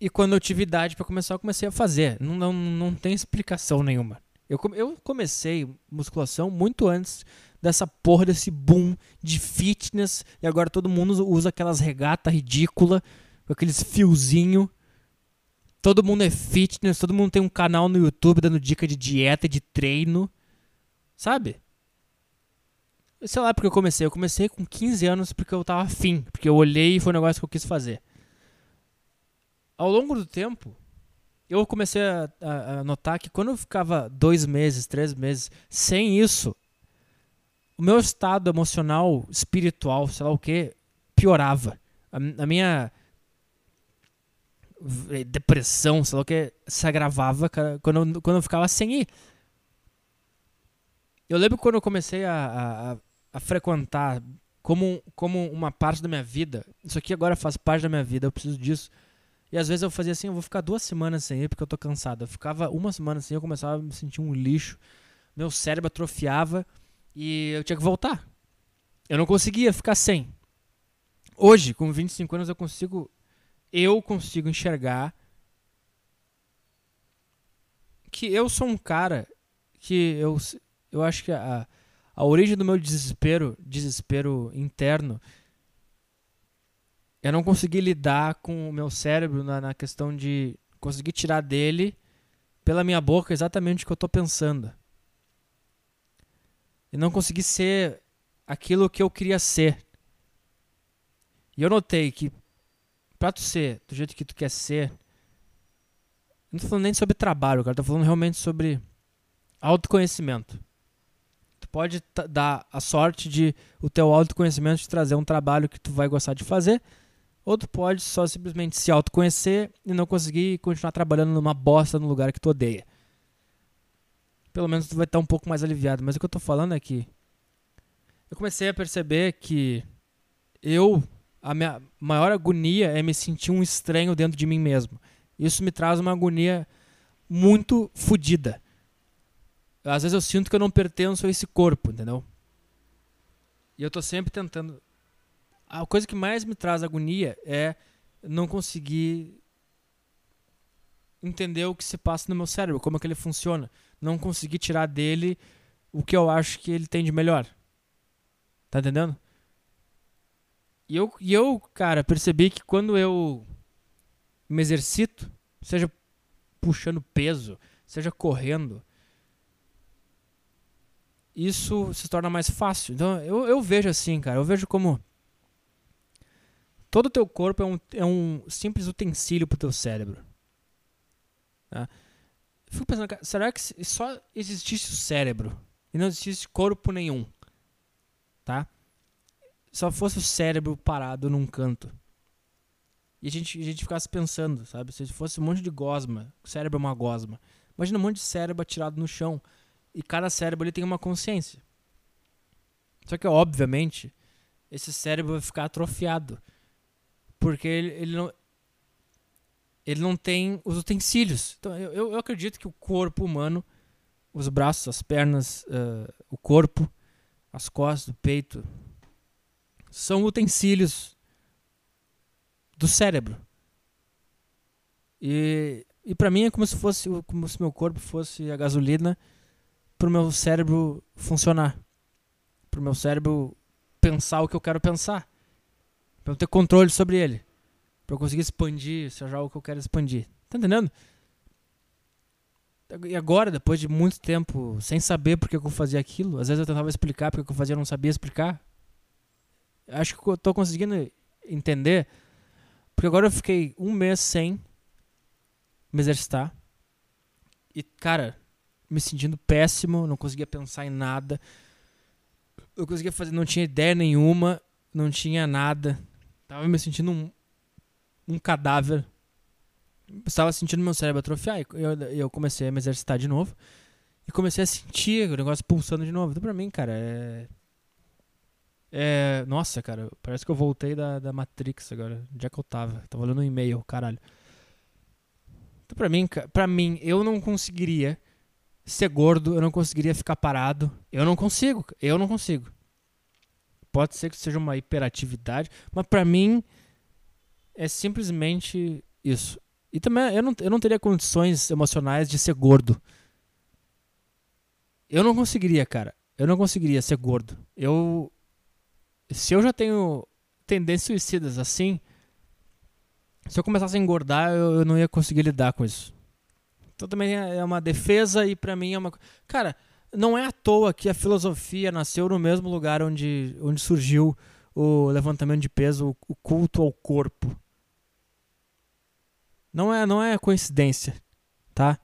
[SPEAKER 1] E quando eu tive idade para começar, eu comecei a fazer. Não, não, não tem explicação nenhuma. Eu, eu comecei musculação muito antes dessa porra desse boom de fitness e agora todo mundo usa aquelas regatas ridícula com aqueles fiozinho. Todo mundo é fitness, todo mundo tem um canal no YouTube dando dica de dieta, de treino. Sabe? Sei lá porque eu comecei. Eu comecei com 15 anos porque eu tava afim. Porque eu olhei e foi um negócio que eu quis fazer. Ao longo do tempo, eu comecei a, a, a notar que quando eu ficava dois meses, três meses sem isso, o meu estado emocional, espiritual, sei lá o que, piorava. A, a, minha depressão, sei lá o que, se agravava quando eu, quando eu ficava sem ir. Eu lembro quando eu comecei a, a, a frequentar como, como uma parte da minha vida. Isso aqui agora faz parte da minha vida, eu preciso disso. E às vezes eu fazia assim, eu vou ficar duas semanas sem ir porque eu tô cansado. Eu ficava uma semana sem eu começava a me sentir um lixo. Meu cérebro atrofiava. E eu tinha que voltar. Eu não conseguia ficar sem. Hoje, com 25 anos, eu consigo. Eu consigo enxergar que eu sou um cara que eu, eu acho que a, a origem do meu desespero, desespero interno, é não conseguir lidar com o meu cérebro na, na questão de conseguir tirar dele pela minha boca exatamente o que eu estou pensando. E não conseguir ser aquilo que eu queria ser. E eu notei que pra tu ser do jeito que tu quer ser, não tô falando nem sobre trabalho, cara, tô falando realmente sobre autoconhecimento. Tu pode dar a sorte de o teu autoconhecimento te trazer um trabalho que tu vai gostar de fazer, ou tu pode só simplesmente se autoconhecer e não conseguir continuar trabalhando numa bosta no lugar que tu odeia. Pelo menos tu vai estar um pouco mais aliviado. Mas o que eu tô falando é que eu comecei a perceber que eu, a minha maior agonia é me sentir um estranho dentro de mim mesmo. Isso me traz uma agonia muito fodida. Às vezes eu sinto que eu não pertenço a esse corpo, entendeu? E eu tô sempre tentando a coisa que mais me traz agonia é não conseguir entender o que se passa no meu cérebro, como é que ele funciona. Não conseguir tirar dele o que eu acho que ele tem de melhor. Tá entendendo? E eu, e eu, cara, percebi que quando eu me exercito, seja puxando peso, seja correndo, isso se torna mais fácil. Então eu, eu vejo assim, cara, eu vejo como Todo o teu corpo é um, é um simples utensílio para o teu cérebro. Tá? Fico pensando, será que só existisse o cérebro e não existisse corpo nenhum, tá? Só fosse o cérebro parado num canto. E a gente, a gente ficasse pensando, sabe? Se fosse um monte de gosma, o cérebro é uma gosma. Imagina um monte de cérebro atirado no chão. E cada cérebro ele tem uma consciência. Só que, obviamente, esse cérebro vai ficar atrofiado. Porque ele, ele não. Ele não tem os utensílios. Então, eu, eu acredito que o corpo humano, os braços, as pernas, uh, o corpo, as costas, o peito, são utensílios do cérebro. E, e para mim é como se fosse como se meu corpo fosse a gasolina para o meu cérebro funcionar, para o meu cérebro pensar o que eu quero pensar. Pra eu ter controle sobre ele. Pra eu conseguir expandir, seja algo que eu quero expandir. Tá entendendo? E agora, depois de muito tempo sem saber por que eu fazia aquilo, às vezes eu tentava explicar porque eu fazia e não sabia explicar. Acho que eu tô conseguindo entender. Porque agora eu fiquei um mês sem me exercitar. E, cara, me sentindo péssimo, não conseguia pensar em nada. Eu conseguia fazer, não tinha ideia nenhuma, não tinha nada. Tava me sentindo um, um cadáver. Estava sentindo meu cérebro atrofiar. E eu, eu comecei a me exercitar de novo. E comecei a sentir o negócio pulsando de novo. Então, pra mim, cara, é. É. Nossa, cara, parece que eu voltei da, da Matrix agora. Onde é que eu tava? Tava olhando um e-mail, caralho. Então, pra mim, pra mim, eu não conseguiria ser gordo, eu não conseguiria ficar parado. Eu não consigo, eu não consigo. Pode ser que seja uma hiperatividade, mas para mim é simplesmente isso. E também eu não, eu não teria condições emocionais de ser gordo. Eu não conseguiria, cara. Eu não conseguiria ser gordo. Eu. Se eu já tenho tendências suicidas assim, se eu começasse a engordar, eu, eu não ia conseguir lidar com isso. Então também é, é uma defesa e pra mim é uma. Cara, não é à toa que a filosofia nasceu no mesmo lugar onde, onde surgiu o levantamento de peso, o culto ao corpo. Não é, não é coincidência, tá?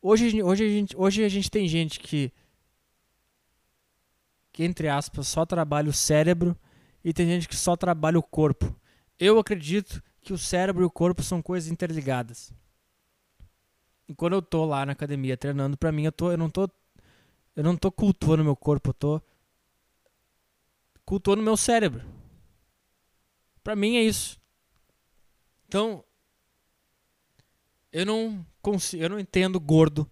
[SPEAKER 1] Hoje, hoje, a gente, hoje a gente tem gente que, que, entre aspas, só trabalha o cérebro e tem gente que só trabalha o corpo. Eu acredito que o cérebro e o corpo são coisas interligadas. E quando eu tô lá na academia treinando, pra mim, eu, tô, eu não tô. Eu não tô cultuando meu corpo, eu tô cultuando meu cérebro. Pra mim é isso. Então, eu não consigo, eu não entendo gordo.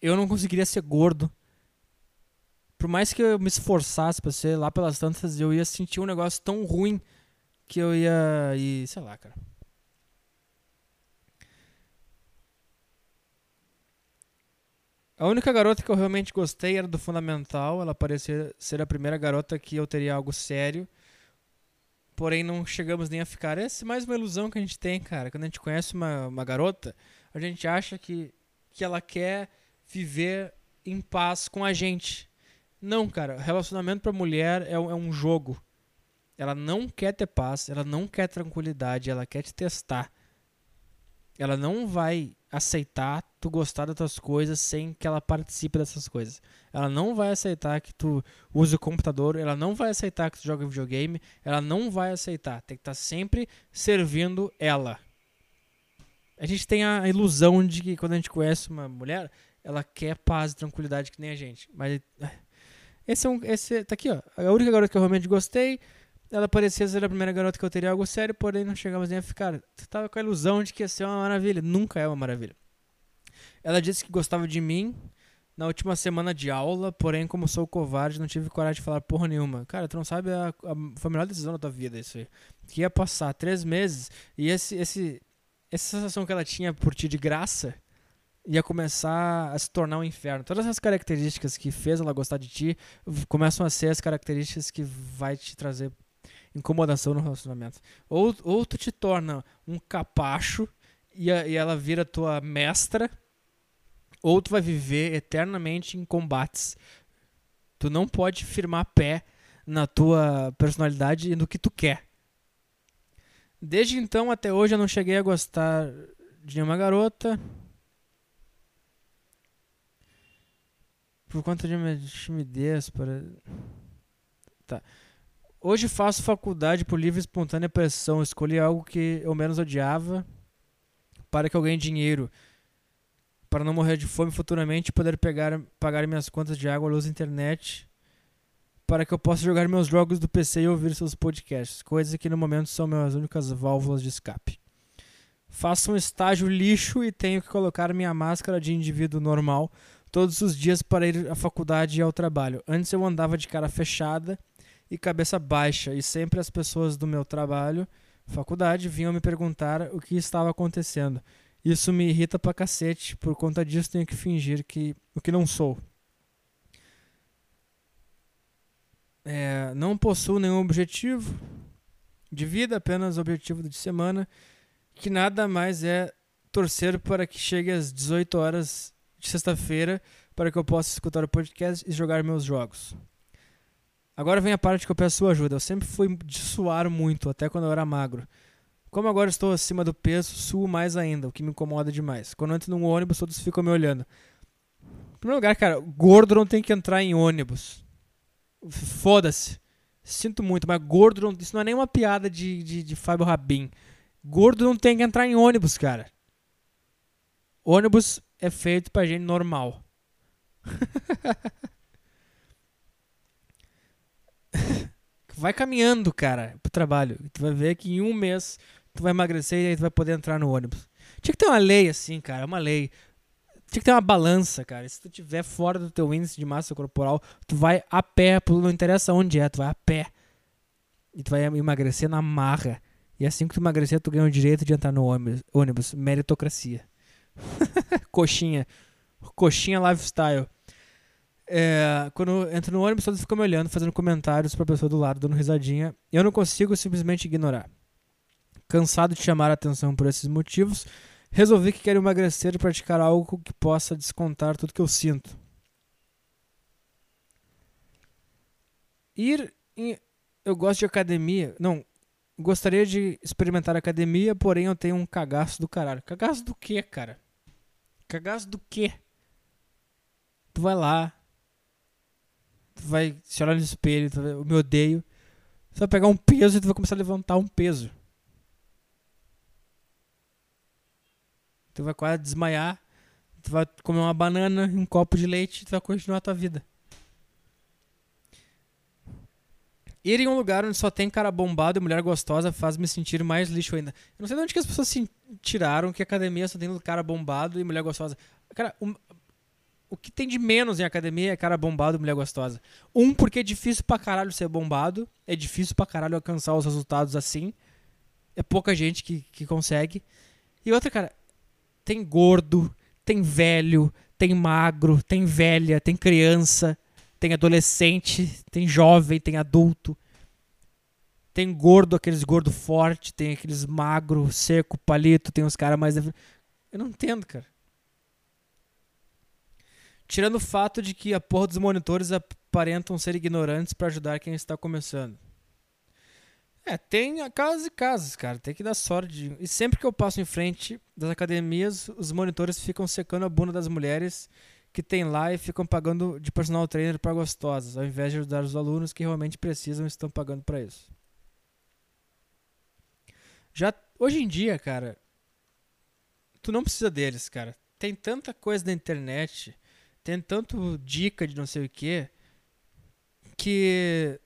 [SPEAKER 1] Eu não conseguiria ser gordo. Por mais que eu me esforçasse pra ser lá pelas tantas, eu ia sentir um negócio tão ruim que eu ia. E, sei lá, cara. A única garota que eu realmente gostei era do Fundamental. Ela parecia ser a primeira garota que eu teria algo sério. Porém, não chegamos nem a ficar. Essa é mais uma ilusão que a gente tem, cara. Quando a gente conhece uma, uma garota, a gente acha que, que ela quer viver em paz com a gente. Não, cara. Relacionamento pra mulher é, é um jogo. Ela não quer ter paz, ela não quer tranquilidade, ela quer te testar. Ela não vai aceitar tu gostar das tuas coisas sem que ela participe dessas coisas. Ela não vai aceitar que tu use o computador, ela não vai aceitar que tu joga videogame, ela não vai aceitar. Tem que estar tá sempre servindo ela. A gente tem a ilusão de que quando a gente conhece uma mulher, ela quer paz e tranquilidade que nem a gente. Mas eh, esse é um. Esse, tá aqui, ó. A única garota que eu realmente gostei. Ela parecia ser a primeira garota que eu teria algo sério, porém não chegamos nem a ficar. Tu tava com a ilusão de que ia ser uma maravilha. Nunca é uma maravilha. Ela disse que gostava de mim na última semana de aula, porém, como sou covarde, não tive coragem de falar porra nenhuma. Cara, tu não sabe, a, a, foi a melhor decisão da tua vida isso aí. Que ia passar três meses e esse, esse, essa sensação que ela tinha por ti de graça ia começar a se tornar um inferno. Todas as características que fez ela gostar de ti começam a ser as características que vai te trazer incomodação no relacionamento. Ou, ou tu te torna um capacho e, a, e ela vira tua mestra, ou tu vai viver eternamente em combates. Tu não pode firmar pé na tua personalidade e no que tu quer. Desde então até hoje eu não cheguei a gostar de nenhuma garota. Por conta de minha timidez, para. Tá. Hoje faço faculdade por livre e espontânea pressão. Escolhi algo que eu menos odiava para que eu ganhe dinheiro. Para não morrer de fome futuramente poder pegar, pagar minhas contas de água, luz internet. Para que eu possa jogar meus jogos do PC e ouvir seus podcasts. Coisas que no momento são minhas únicas válvulas de escape. Faço um estágio lixo e tenho que colocar minha máscara de indivíduo normal todos os dias para ir à faculdade e ao trabalho. Antes eu andava de cara fechada e cabeça baixa, e sempre as pessoas do meu trabalho, faculdade, vinham me perguntar o que estava acontecendo. Isso me irrita pra cacete, por conta disso tenho que fingir que o que não sou. É, não possuo nenhum objetivo de vida, apenas objetivo de semana, que nada mais é torcer para que chegue às 18 horas de sexta-feira para que eu possa escutar o podcast e jogar meus jogos. Agora vem a parte que eu peço sua ajuda. Eu sempre fui de suar muito, até quando eu era magro. Como agora estou acima do peso, suo mais ainda, o que me incomoda demais. Quando entro num ônibus, todos ficam me olhando. Em primeiro lugar, cara, gordo não tem que entrar em ônibus. Foda-se. Sinto muito, mas gordo não, isso não é nenhuma piada de, de, de Fábio Rabin. Gordo não tem que entrar em ônibus, cara. Ônibus é feito pra gente normal. [laughs] vai caminhando, cara, pro trabalho. Tu vai ver que em um mês tu vai emagrecer e aí tu vai poder entrar no ônibus. Tinha que ter uma lei assim, cara, uma lei. Tinha que ter uma balança, cara. Se tu tiver fora do teu índice de massa corporal, tu vai a pé, não interessa onde é, tu vai a pé. E tu vai emagrecer na marra. E assim que tu emagrecer, tu ganha o direito de entrar no ônibus. Meritocracia. [laughs] Coxinha. Coxinha lifestyle. É, quando eu entro no ônibus, todos ficam me olhando, fazendo comentários pra pessoa do lado, dando risadinha. Eu não consigo simplesmente ignorar. Cansado de chamar a atenção por esses motivos, resolvi que quero emagrecer e praticar algo que possa descontar tudo que eu sinto. Ir em... Eu gosto de academia. Não, gostaria de experimentar academia, porém eu tenho um cagaço do caralho. Cagaço do quê, cara? Cagaço do quê? Tu vai lá, tu vai se olhar no espelho, tu vai, eu me odeio. Tu vai pegar um peso e tu vai começar a levantar um peso. Tu vai quase desmaiar. Tu vai comer uma banana um copo de leite e tu vai continuar a tua vida. Ir em um lugar onde só tem cara bombado e mulher gostosa faz me sentir mais lixo ainda. Eu não sei de onde que as pessoas se tiraram que academia só tem cara bombado e mulher gostosa. Cara, um, o que tem de menos em academia é cara bombado e mulher gostosa. Um, porque é difícil pra caralho ser bombado. É difícil pra caralho alcançar os resultados assim. É pouca gente que, que consegue. E outra, cara, tem gordo, tem velho, tem magro, tem velha, tem criança, tem adolescente, tem jovem, tem adulto. Tem gordo, aqueles gordo forte, tem aqueles magro, seco, palito, tem os caras mais. Eu não entendo, cara. Tirando o fato de que a porra dos monitores aparentam ser ignorantes para ajudar quem está começando. É, tem casos e casos, cara. Tem que dar sorte. E sempre que eu passo em frente das academias, os monitores ficam secando a bunda das mulheres que tem lá e ficam pagando de personal trainer para gostosas, ao invés de ajudar os alunos que realmente precisam e estão pagando para isso. Já hoje em dia, cara, tu não precisa deles, cara. Tem tanta coisa na internet, tem tanto dica de não sei o que, que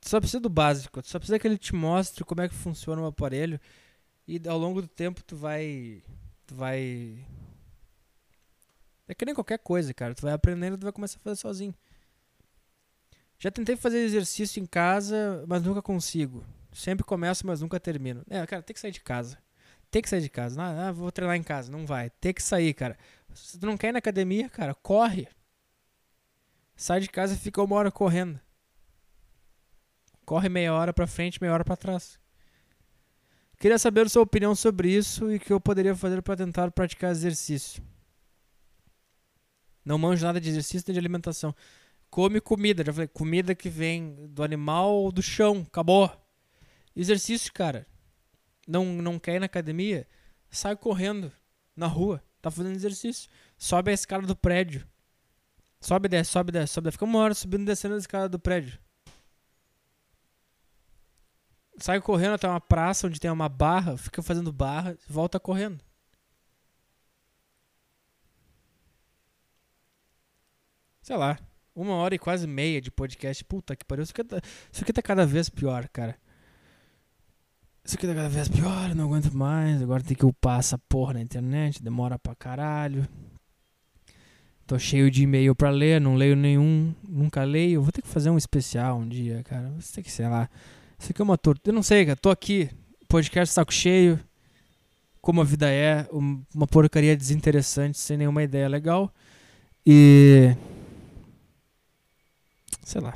[SPEAKER 1] tu só precisa do básico. Tu só precisa que ele te mostre como é que funciona o aparelho e ao longo do tempo tu vai tu vai é que nem qualquer coisa, cara. Tu vai aprendendo tu vai começar a fazer sozinho. Já tentei fazer exercício em casa, mas nunca consigo. Sempre começo, mas nunca termino. É, cara, tem que sair de casa. Tem que sair de casa. Ah, ah, vou treinar em casa. Não vai. Tem que sair, cara. Se tu não quer ir na academia, cara, corre. Sai de casa e fica uma hora correndo. Corre meia hora pra frente, meia hora pra trás. Queria saber sua opinião sobre isso e o que eu poderia fazer para tentar praticar exercício. Não manjo nada de exercício nem de alimentação. Come comida. Já falei, comida que vem do animal ou do chão. Acabou. Exercício, cara. Não, não quer ir na academia? Sai correndo na rua. Tá fazendo exercício. Sobe a escada do prédio. Sobe, desce, sobe, desce, sobe, desce. Fica uma hora subindo e descendo a escada do prédio. Sai correndo até uma praça onde tem uma barra, fica fazendo barra, volta correndo. sei lá, uma hora e quase meia de podcast. Puta que pariu. Isso aqui, tá, isso aqui tá cada vez pior, cara. Isso aqui tá cada vez pior, não aguento mais. Agora tem que upar essa porra na internet, demora pra caralho. Tô cheio de e-mail pra ler, não leio nenhum, nunca leio. Vou ter que fazer um especial um dia, cara. Vou ter que, sei lá. Isso aqui é uma tortura. Eu não sei, cara. Tô aqui, podcast saco cheio. Como a vida é, uma porcaria desinteressante, sem nenhuma ideia legal. E sei lá.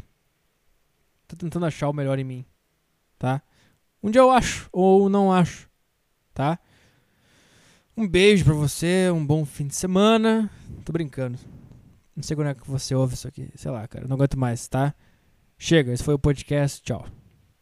[SPEAKER 1] Tô tentando achar o melhor em mim, tá? Um dia eu acho ou não acho, tá? Um beijo pra você, um bom fim de semana. Tô brincando. Não sei quando é que você ouve isso aqui. Sei lá, cara. Não aguento mais, tá? Chega, esse foi o podcast. Tchau.